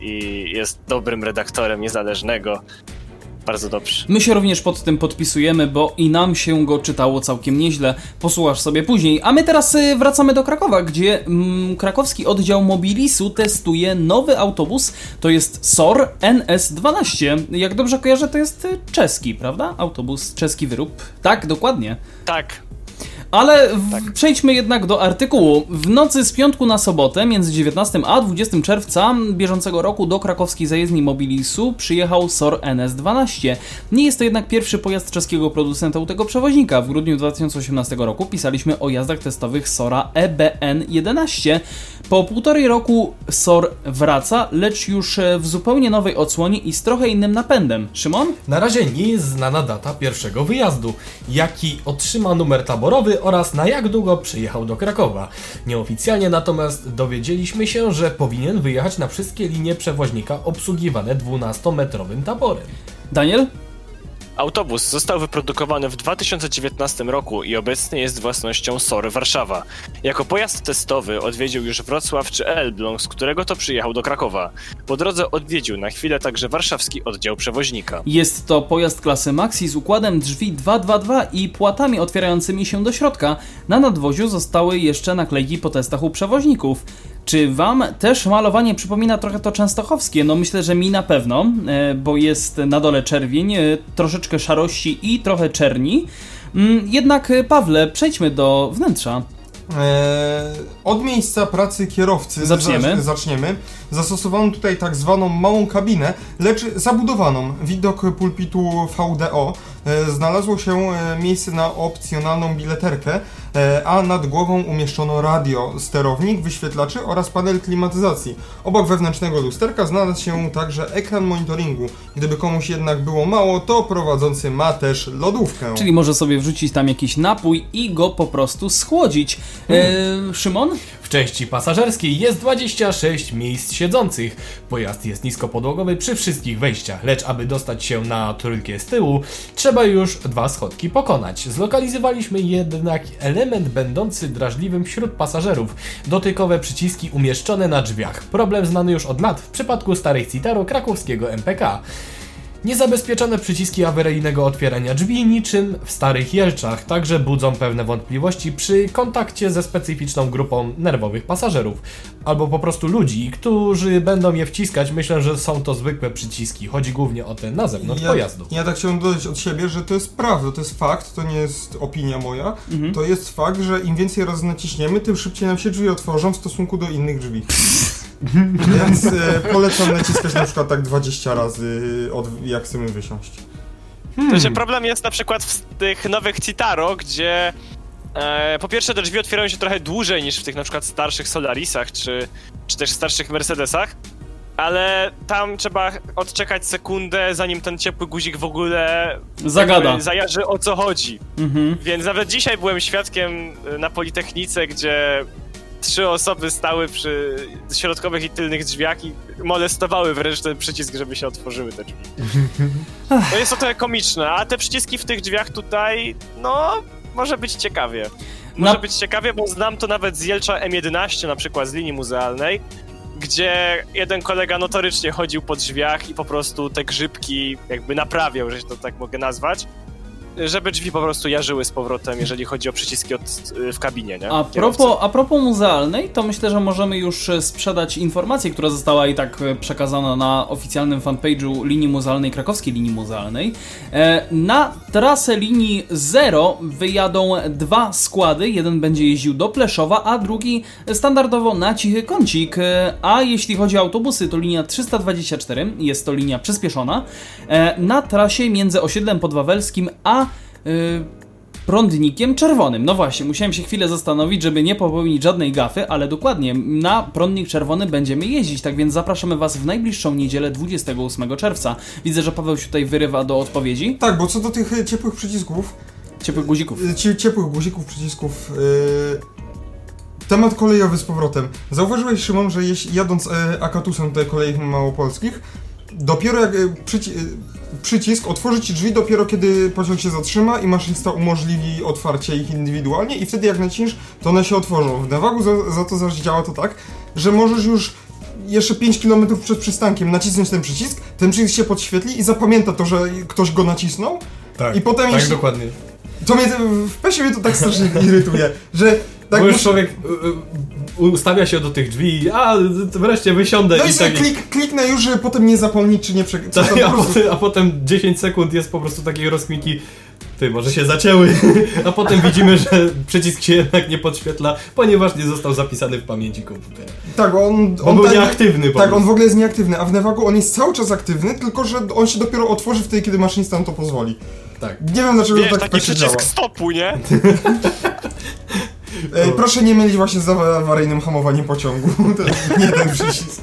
i jest dobrym redaktorem niezależnego. Bardzo dobrze. My się również pod tym podpisujemy, bo i nam się go czytało całkiem nieźle. Posłuchasz sobie później. A my teraz y, wracamy do Krakowa, gdzie mm, krakowski oddział Mobilisu testuje nowy autobus. To jest SOR NS12. Jak dobrze kojarzę, to jest y, czeski, prawda? Autobus, czeski wyrób. Tak, dokładnie. Tak, Ale w, przejdźmy jednak do artykułu. W nocy z piątku na sobotę, między 19 a 20 czerwca bieżącego roku do krakowskiej zajezdni Mobilisu przyjechał SOR NS12. Nie jest to jednak pierwszy pojazd czeskiego producenta u tego przewoźnika. W grudniu 2018 roku pisaliśmy o jazdach testowych SORa E EBN11. Po półtorej roku SOR wraca, lecz już e, w zupełnie nowej odsłonie i z trochę innym napędem. Szymon? Na razie nie jest znana data pierwszego wyjazdu, jaki otrzyma numer taborowy oraz na jak długo przyjechał do Krakowa. Nieoficjalnie natomiast dowiedzieliśmy się, że powinien wyjechać na wszystkie linie przewoźnika obsługiwane 12-metrowym taborem. Daniel? Autobus został wyprodukowany w 2019 roku i obecnie jest własnością SOR Warszawa. Jako pojazd testowy odwiedził już Wrocław czy Elbląg, z którego to przyjechał do Krakowa. Po drodze odwiedził na chwilę także warszawski oddział przewoźnika. Jest to pojazd klasy Maxi z układem drzwi 222 i płatami otwierającymi się do środka. Na nadwoziu zostały jeszcze naklejki po testach u przewoźników. Czy wam też malowanie przypomina trochę to częstochowskie? No myślę, że mi na pewno, e, bo jest na dole czerwień, e, troszeczkę szarości i trochę czerni. Mm, Jednak, e, Pawle, przejdźmy do wnętrza. E, od miejsca pracy kierowcy Zaczniemy. Za, zaczniemy. Zastosowano tutaj tak zwaną małą kabinę, lecz zabudowaną. Widok pulpitu VDO. E, znalazło się miejsce na opcjonalną bileterkę, a nad głową umieszczono radio, sterownik, wyświetlaczy oraz panel klimatyzacji. Obok wewnętrznego lusterka znalazł się także ekran monitoringu. Gdyby komuś jednak było mało, to prowadzący ma też lodówkę. Czyli może sobie wrzucić tam jakiś napój i go po prostu schłodzić. E, Szymon? W części pasażerskiej jest 26 miejsc siedzących. Pojazd jest niskopodłogowy przy wszystkich wejściach, lecz aby dostać się na trójkę z tyłu, trzeba już dwa schodki pokonać. Zlokalizowaliśmy jednak element będący drażliwym wśród pasażerów. Dotykowe przyciski umieszczone na drzwiach. Problem znany już od lat w przypadku starych Citaro krakowskiego MPK. Niezabezpieczone przyciski awaryjnego otwierania drzwi niczym w starych Jelczach także budzą pewne wątpliwości przy kontakcie ze specyficzną grupą nerwowych pasażerów albo po prostu ludzi, którzy będą je wciskać. Myślę, że są to zwykłe przyciski. Chodzi głównie o te na zewnątrz ja, pojazdu. Ja tak chciałem dodać od siebie, że to jest prawda, to jest fakt, to nie jest opinia moja. Mhm. To jest fakt, że im więcej razy naciśniemy, tym szybciej nam się drzwi otworzą w stosunku do innych drzwi. Więc e, polecam naciskać na przykład tak 20 razy, od, jak chcemy wysiąść. To się problem jest na przykład w tych nowych Citaro, gdzie e, po pierwsze te drzwi otwierają się trochę dłużej niż w tych na przykład starszych Solarisach, czy, czy też starszych Mercedesach, ale tam trzeba odczekać sekundę, zanim ten ciepły guzik w ogóle Zagada. jakby zajarzy o co chodzi. Mhm. Więc nawet dzisiaj byłem świadkiem y, na Politechnice, gdzie trzy osoby stały przy środkowych i tylnych drzwiach i molestowały wręcz ten przycisk, żeby się otworzyły te drzwi. No jest to trochę komiczne, a te przyciski w tych drzwiach tutaj, no, może być ciekawie. Może Na- być ciekawie, bo znam to nawet z Jelcza M11, na przykład z linii muzealnej, gdzie jeden kolega notorycznie chodził po drzwiach i po prostu te grzybki jakby naprawiał, że to tak mogę nazwać, żeby drzwi po prostu jarzyły z powrotem, jeżeli chodzi o przyciski od, w kabinie, nie? A propos, a propos muzealnej, to myślę, że możemy już e, sprzedać informację, która została i tak e, przekazana na oficjalnym fanpage'u linii muzealnej, krakowskiej linii muzealnej. E, Na trasę linii 0 wyjadą dwa składy. Jeden będzie jeździł do Pleszowa, a drugi standardowo na Cichy Kącik. E, A jeśli chodzi o autobusy, to linia 324, jest to linia przyspieszona. E, Na trasie między osiedlem podwawelskim a y, prądnikiem czerwonym. No właśnie, musiałem się chwilę zastanowić, żeby nie popełnić żadnej gafy, ale dokładnie, na prądnik czerwony będziemy jeździć, tak więc zapraszamy Was w najbliższą niedzielę 28 czerwca. Widzę, że Paweł się tutaj wyrywa do odpowiedzi. Tak, bo co do tych e, ciepłych przycisków, Ciepłych guzików. ci, ciepłych guzików, przycisków, e, temat kolejowy z powrotem. Zauważyłeś, Szymon, że jadąc e, Akatusem tutaj kolei małopolskich, dopiero jak e, przyci przycisk otworzy ci drzwi dopiero kiedy pociąg się zatrzyma i maszynista umożliwi otwarcie ich indywidualnie i wtedy jak naciśniesz, to one się otworzą. W Nevagu za, za to zaś działa to tak, że możesz już jeszcze 5 km przed przystankiem nacisnąć ten przycisk, ten przycisk się podświetli i zapamięta to, że ktoś go nacisnął. Tak, I potem tak jeśli- dokładnie. To mnie w pesie mnie to tak strasznie irytuje, że tak Bo już muszę- człowiek y, y, ustawia się do tych drzwi, a wreszcie wysiądę No i i tak... klik, kliknę już, żeby potem nie zapomnieć, czy nie prze... Tak, po a, prostu... potem, a potem 10 sekund jest po prostu takiej rozkminki. Ty, może się zacięły, a potem widzimy, że przycisk się jednak nie podświetla, ponieważ nie został zapisany w pamięci komputera. Tak, on... Bo on był tak- nieaktywny po Tak, prostu. on w ogóle jest nieaktywny, a w Nevagu on jest cały czas aktywny, tylko że on się dopiero otworzy wtedy, kiedy maszynista na to pozwoli. Tak. Nie wiem dlaczego Wiesz, to tak w taki pesie działa. przycisk stopu, nie? E, proszę nie mylić właśnie z awaryjnym hamowaniem pociągu. Nie ten przycisk.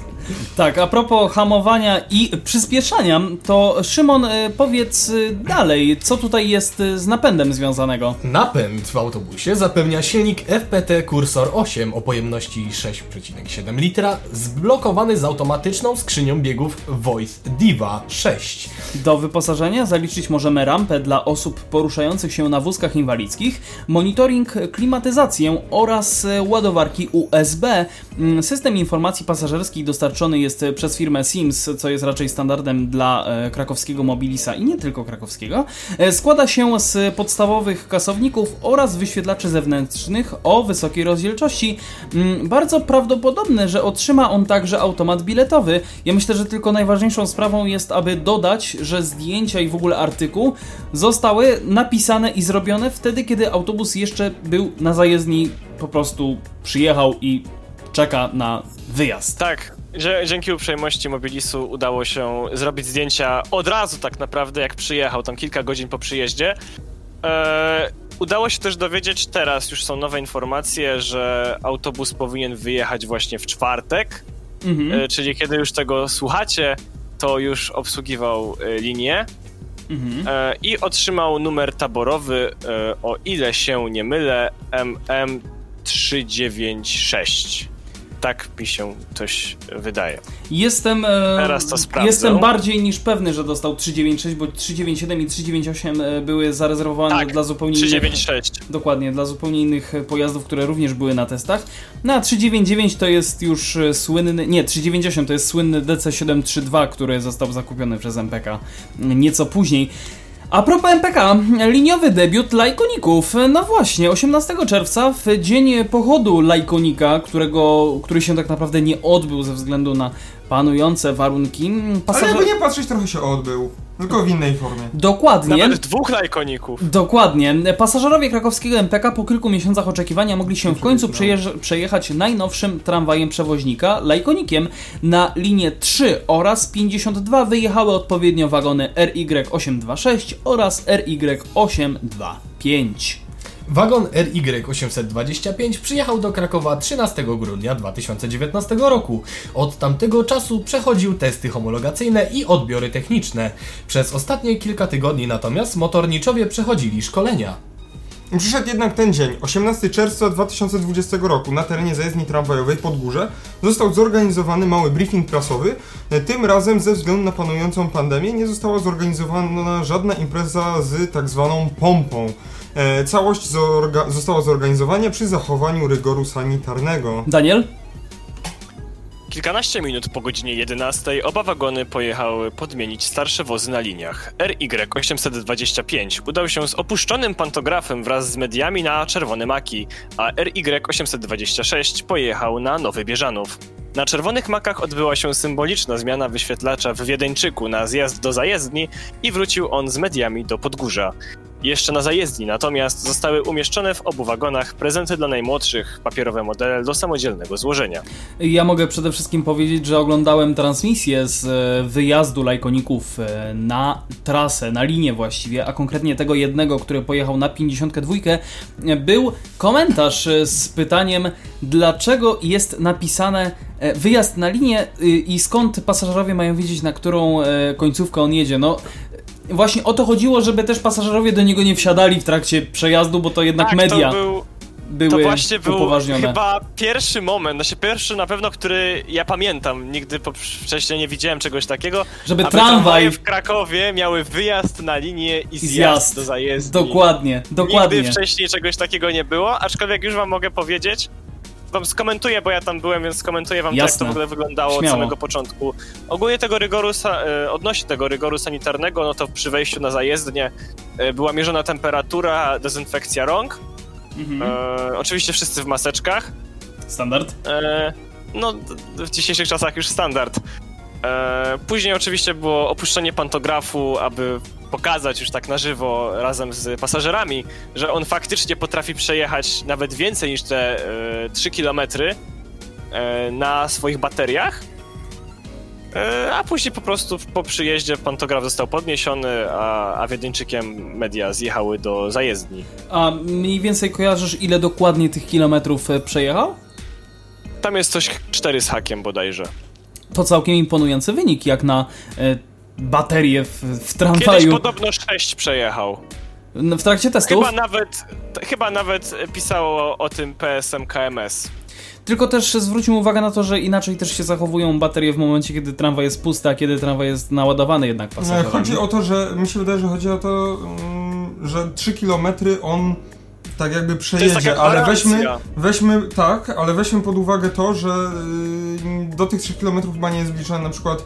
Tak, a propos hamowania i przyspieszania, to Szymon, y, powiedz y, dalej, co tutaj jest y, z napędem związanego? Napęd w autobusie zapewnia silnik FPT Cursor 8 o pojemności 6,7 litra, zblokowany z automatyczną skrzynią biegów Voice Diva 6. Do wyposażenia zaliczyć możemy rampę dla osób poruszających się na wózkach inwalidzkich, monitoring, klimatyzację oraz e, ładowarki USB. Mm, System informacji pasażerskiej dostarczony jest jest przez firmę Sims, co jest raczej standardem dla e, krakowskiego Mobilisa i nie tylko krakowskiego, e, składa się z podstawowych kasowników oraz wyświetlaczy zewnętrznych o wysokiej rozdzielczości. Mm, Bardzo prawdopodobne, że otrzyma on także automat biletowy. Ja myślę, że tylko najważniejszą sprawą jest, aby dodać, że zdjęcia i w ogóle artykuł zostały napisane i zrobione wtedy, kiedy autobus jeszcze był na zajezdni, po prostu przyjechał i czeka na wyjazd. Tak, że dzięki uprzejmości Mobilisu udało się zrobić zdjęcia od razu tak naprawdę, jak przyjechał, tam kilka godzin po przyjeździe. Eee, udało się też dowiedzieć teraz, już są nowe informacje, że autobus powinien wyjechać właśnie w czwartek, Mhm. e, czyli kiedy już tego słuchacie, to już obsługiwał e, linię Mhm. e, i otrzymał numer taborowy, e, o ile się nie mylę, MM396. Tak mi się coś wydaje. Jestem, e, Teraz to sprawdzę. jestem bardziej niż pewny, że dostał 396, bo 397 i 398 e, były zarezerwowane Tak, dla zupełnie innych, 396. dokładnie, dla zupełnie innych e, pojazdów, które również były na testach. No a 399 to jest już słynny, nie, 390 to jest słynny DC732, który został zakupiony przez MPK nieco później. A propos MPK, liniowy debiut Lajkoników. No właśnie, 18 czerwca, w dzień pochodu Lajkonika, którego, który się tak naprawdę nie odbył ze względu na panujące warunki. Ale Pasażer... jakby nie patrzeć, trochę się odbył. Tylko w innej formie. Dokładnie. Nawet dwóch lajkoników. Dokładnie. Pasażerowie krakowskiego MPK po kilku miesiącach oczekiwania mogli się w końcu przejeżdż- przejechać najnowszym tramwajem przewoźnika, Lajkonikiem. Na linię 3 oraz 52 wyjechały odpowiednio wagony RY826 oraz RY825. Wagon RY825 przyjechał do Krakowa 13 grudnia 2019 roku. Od tamtego czasu przechodził testy homologacyjne i odbiory techniczne. Przez ostatnie kilka tygodni natomiast motorniczowie przechodzili szkolenia. Przyszedł jednak ten dzień, 18 czerwca 2020 roku, na terenie zajezdni tramwajowej Podgórze został zorganizowany mały briefing prasowy. Tym razem ze względu na panującą pandemię nie została zorganizowana żadna impreza z tak zwaną pompą. E, Całość zorga- została zorganizowana przy zachowaniu rygoru sanitarnego. Daniel? Kilkanaście minut po godzinie 11 oba wagony pojechały podmienić starsze wozy na liniach. RY825 udał się z opuszczonym pantografem wraz z mediami na Czerwone Maki, a RY826 pojechał na Nowy Bieżanów. Na Czerwonych Makach odbyła się symboliczna zmiana wyświetlacza w Wiedeńczyku na zjazd do zajezdni i wrócił on z mediami do Podgórza. Jeszcze na zajezdni natomiast zostały umieszczone w obu wagonach prezenty dla najmłodszych, papierowe modele do samodzielnego złożenia. Ja mogę przede wszystkim powiedzieć, że oglądałem transmisję z e, wyjazdu lajkoników e, na trasę, na linię właściwie, a konkretnie tego jednego, który pojechał na 52. E, Był komentarz e, z pytaniem, dlaczego jest napisane wyjazd na linię i skąd pasażerowie mają wiedzieć, na którą końcówkę on jedzie. No, właśnie o to chodziło, żeby też pasażerowie do niego nie wsiadali w trakcie przejazdu, bo to jednak media Tak, to był były To właśnie był upoważnione. chyba pierwszy moment, znaczy pierwszy na pewno, który ja pamiętam. Nigdy wcześniej nie widziałem czegoś takiego. Żeby tramwaj w Krakowie miały wyjazd na linię i zjazd, zjazd. do zajezdni. Dokładnie, dokładnie. Nigdy wcześniej czegoś takiego nie było, aczkolwiek już wam mogę powiedzieć, wam skomentuję, bo ja tam byłem, więc skomentuję wam, to, jak Jasne. to w ogóle wyglądało Śmiało. od samego początku. Ogólnie tego rygoru, e, odnośnie tego rygoru sanitarnego, no to przy wejściu na zajezdnię e, była mierzona temperatura, dezynfekcja rąk, Mhm. E, oczywiście wszyscy w maseczkach. Standard. E, no, w dzisiejszych czasach już standard. E, później oczywiście było opuszczenie pantografu, aby pokazać już tak na żywo razem z pasażerami, że on faktycznie potrafi przejechać nawet więcej niż te e, 3 km e, na swoich bateriach. E, a później po prostu po przyjeździe pantograf został podniesiony, a, a Wiedeńczykiem media zjechały do zajezdni. A mniej więcej kojarzysz, ile dokładnie tych kilometrów e, przejechał? Tam jest coś 4 z hakiem bodajże. To całkiem imponujący wynik, jak na baterię w, w Kiedyś tramwaju. podobno 6 przejechał. N- W trakcie testów. Chyba nawet, chyba nawet pisało o tym PSM KMS. Tylko też zwróćmy uwagę na to, że inaczej też się zachowują baterie w momencie, kiedy tramwaj jest pusty, a kiedy tramwaj jest naładowany jednak E, pasażerami. Chodzi o to, że mi się wydaje, że chodzi o to, mm, że 3 km on tak jakby przejedzie, ale weźmy, weźmy, tak, ale weźmy pod uwagę to, że y, do tych 3 km chyba nie jest wliczane na przykład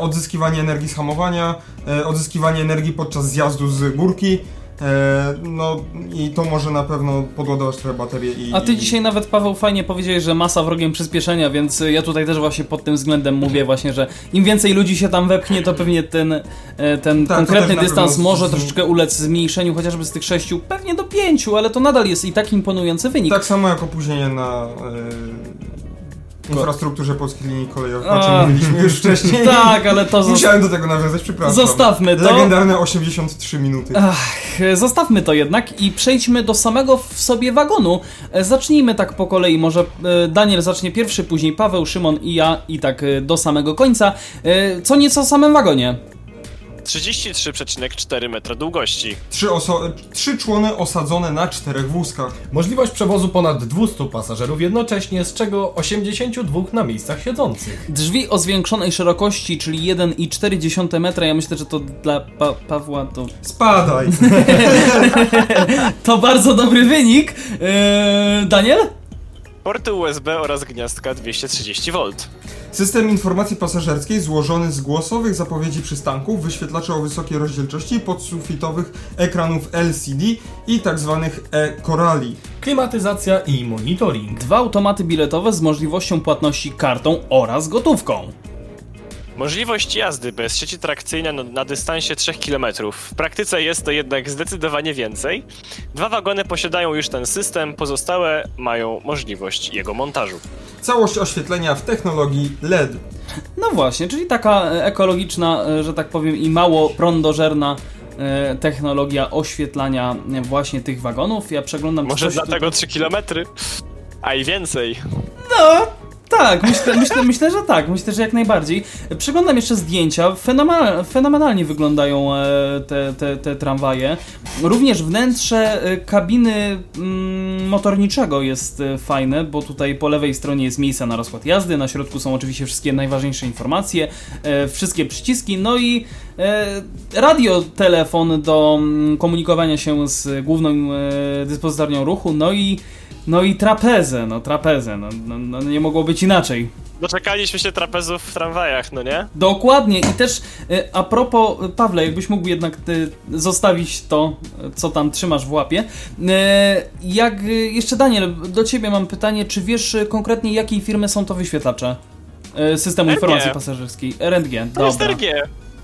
odzyskiwanie energii z hamowania, e, odzyskiwanie energii podczas zjazdu z górki, e, no i to może na pewno podładować trochę baterię i... A ty dzisiaj nawet, Paweł, fajnie powiedziałeś, że masa wrogiem przyspieszenia, więc ja tutaj też właśnie pod tym względem mówię właśnie, że im więcej ludzi się tam wepchnie, to pewnie ten, e, ten Tak, konkretny dystans może z- troszeczkę ulec zmniejszeniu, chociażby z tych sześciu, pewnie do pięciu, ale to nadal jest i tak imponujący wynik. Tak samo jak opóźnienie na e, infrastrukturze polskich linii kolejowych, o czym mówiliśmy już wcześniej. Tak, ale to Musiałem do tego nawiązać, przepraszam. zostawmy to. Legendarne 83 minuty. Ach, zostawmy to jednak i przejdźmy do samego w sobie wagonu. E, Zacznijmy tak po kolei. Może e, Daniel zacznie pierwszy, później Paweł, Szymon i ja i tak e, do samego końca. Co nieco o samym wagonie. 33,4 metra długości. Trzy, oso- trzy człony osadzone na czterech wózkach. Możliwość przewozu ponad 200 pasażerów jednocześnie, z czego 82 na miejscach siedzących. Drzwi o zwiększonej szerokości, czyli 1,4 metra. Ja myślę, że to dla pa Pawła to, Spadaj! to bardzo dobry wynik. E, Daniel? Porty USB oraz gniazdka 230V. System informacji pasażerskiej złożony z głosowych zapowiedzi przystanków, wyświetlaczy o wysokiej rozdzielczości, podsufitowych ekranów LCD i tzw. e-korali. Klimatyzacja i monitoring. Dwa automaty biletowe z możliwością płatności kartą oraz gotówką. Możliwość jazdy bez sieci trakcyjnej na, na dystansie 3 km. W praktyce jest to jednak zdecydowanie więcej. Dwa wagony posiadają już ten system, pozostałe mają możliwość jego montażu. Całość oświetlenia w technologii LED. No właśnie, czyli taka e, ekologiczna, e, że tak powiem, i mało prądożerna e, technologia oświetlania właśnie tych wagonów. Ja przeglądam Może dlatego 3 km? A i więcej. No, tak, myślę, myślę, myślę, że tak, myślę, że jak najbardziej. Przeglądam jeszcze zdjęcia, fenomenal, fenomenalnie wyglądają e, te, te, te tramwaje. Również wnętrze e, kabiny mm, motorniczego jest e, fajne, bo tutaj po lewej stronie jest miejsce na rozkład jazdy, na środku są oczywiście wszystkie najważniejsze informacje, wszystkie przyciski, no i radio, telefon do mm, komunikowania się z główną dyspozytornią ruchu, no i no i trapezę, no trapezę, no, no, no nie mogło być inaczej. Doczekaliśmy się trapezów w tramwajach, no nie? Dokładnie i też e, a propos, e, Pawle, jakbyś mógł jednak ty zostawić to, e, co tam trzymasz w łapie. E, Jak e, jeszcze Daniel, do ciebie mam pytanie, czy wiesz e, konkretnie jakiej firmy są to wyświetlacze? E, Systemu RG. informacji pasażerskiej. RNG, To jest dobra. RG.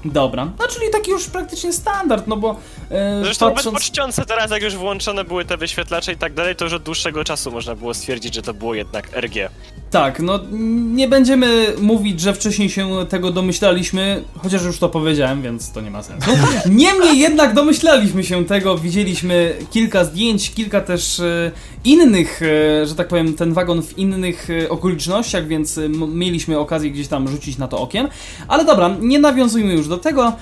Dobra. No czyli taki już praktycznie standard, no bo e, Zresztą nawet patrząc... po czcionce teraz, jak już włączone były te wyświetlacze i tak dalej, to już od dłuższego czasu można było stwierdzić, że to było jednak RG. Tak, no nie będziemy mówić, że wcześniej się tego domyślaliśmy, chociaż już to powiedziałem, więc to nie ma sensu. Niemniej jednak domyślaliśmy się tego, widzieliśmy kilka zdjęć, kilka też e, innych, e, że tak powiem, ten wagon w innych e, okolicznościach, więc mieliśmy okazję gdzieś tam rzucić na to okiem. Ale dobra, nie nawiązujmy już do tego.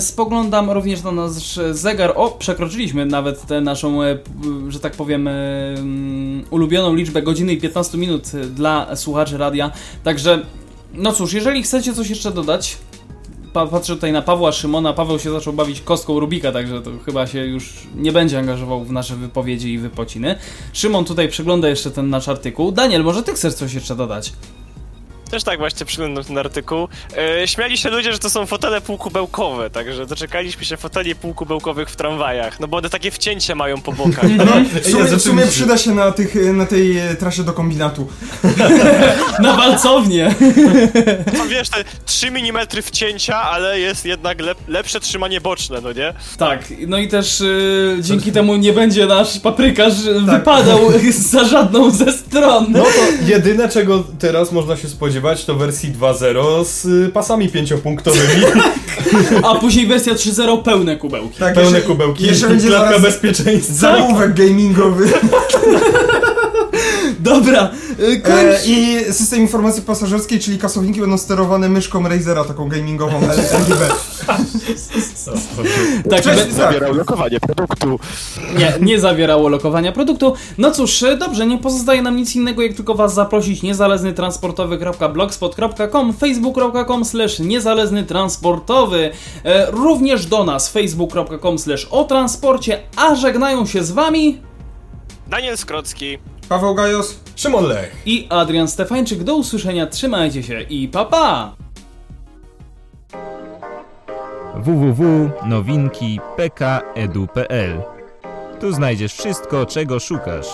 Spoglądam również na nasz zegar. O, przekroczyliśmy nawet tę naszą, że tak powiem, ulubioną liczbę godziny i 15 minut e, słuchaczy radia. Także, no cóż, jeżeli chcecie coś jeszcze dodać, pa patrzę tutaj na Pawła Szymona. Paweł się zaczął bawić kostką Rubika, także to chyba się już nie będzie angażował w nasze wypowiedzi i wypociny. Szymon tutaj przegląda jeszcze ten nasz artykuł. Daniel, może ty chcesz coś jeszcze dodać? Też tak właśnie przyglądam ten artykuł. E, śmiali się ludzie, że to są fotele półkubełkowe, także doczekaliśmy się foteli półkubełkowych w tramwajach, no bo one takie wcięcie mają po bokach. W sumie, w sumie przyda się na, tych, na tej e, trasie do kombinatu. Na walcownię! To wiesz, te 3 mm wcięcia, ale jest jednak lep lepsze trzymanie boczne, no nie? Tak, no i też y, dzięki temu nie będzie nasz paprykarz wypadał za żadną ze stron. No to jedyne czego teraz można się spodziewać to wersji 2.0 z y, pasami pięciopunktowymi, A później wersja 3.0 pełne kubełki. Tak, pełne jeszcze- kubełki, Jeszcze będzie klatka zaraz bezpieczeństwa. zamówek gamingowy. Dobra, y, E, kończ. I system informacji pasażerskiej, czyli kasowniki będą sterowane myszką Razera, taką gamingową RGB. tak, Cześć, be- tak. lokowanie produktu. Nie, nie zawierało lokowania produktu. No cóż, e, dobrze, nie pozostaje nam nic innego, jak tylko was zaprosić niezależnytransportowy.blogspot.com facebook.com slash niezależny transportowy e, również do nas facebook.com slash o transporcie, a żegnają się z wami Daniel Skrocki. Paweł Gajos. Szymon Lech. I Adrian Stefańczyk. Do usłyszenia, trzymajcie się i pa pa! www.nowinki.pkedu.pl Tu znajdziesz wszystko, czego szukasz.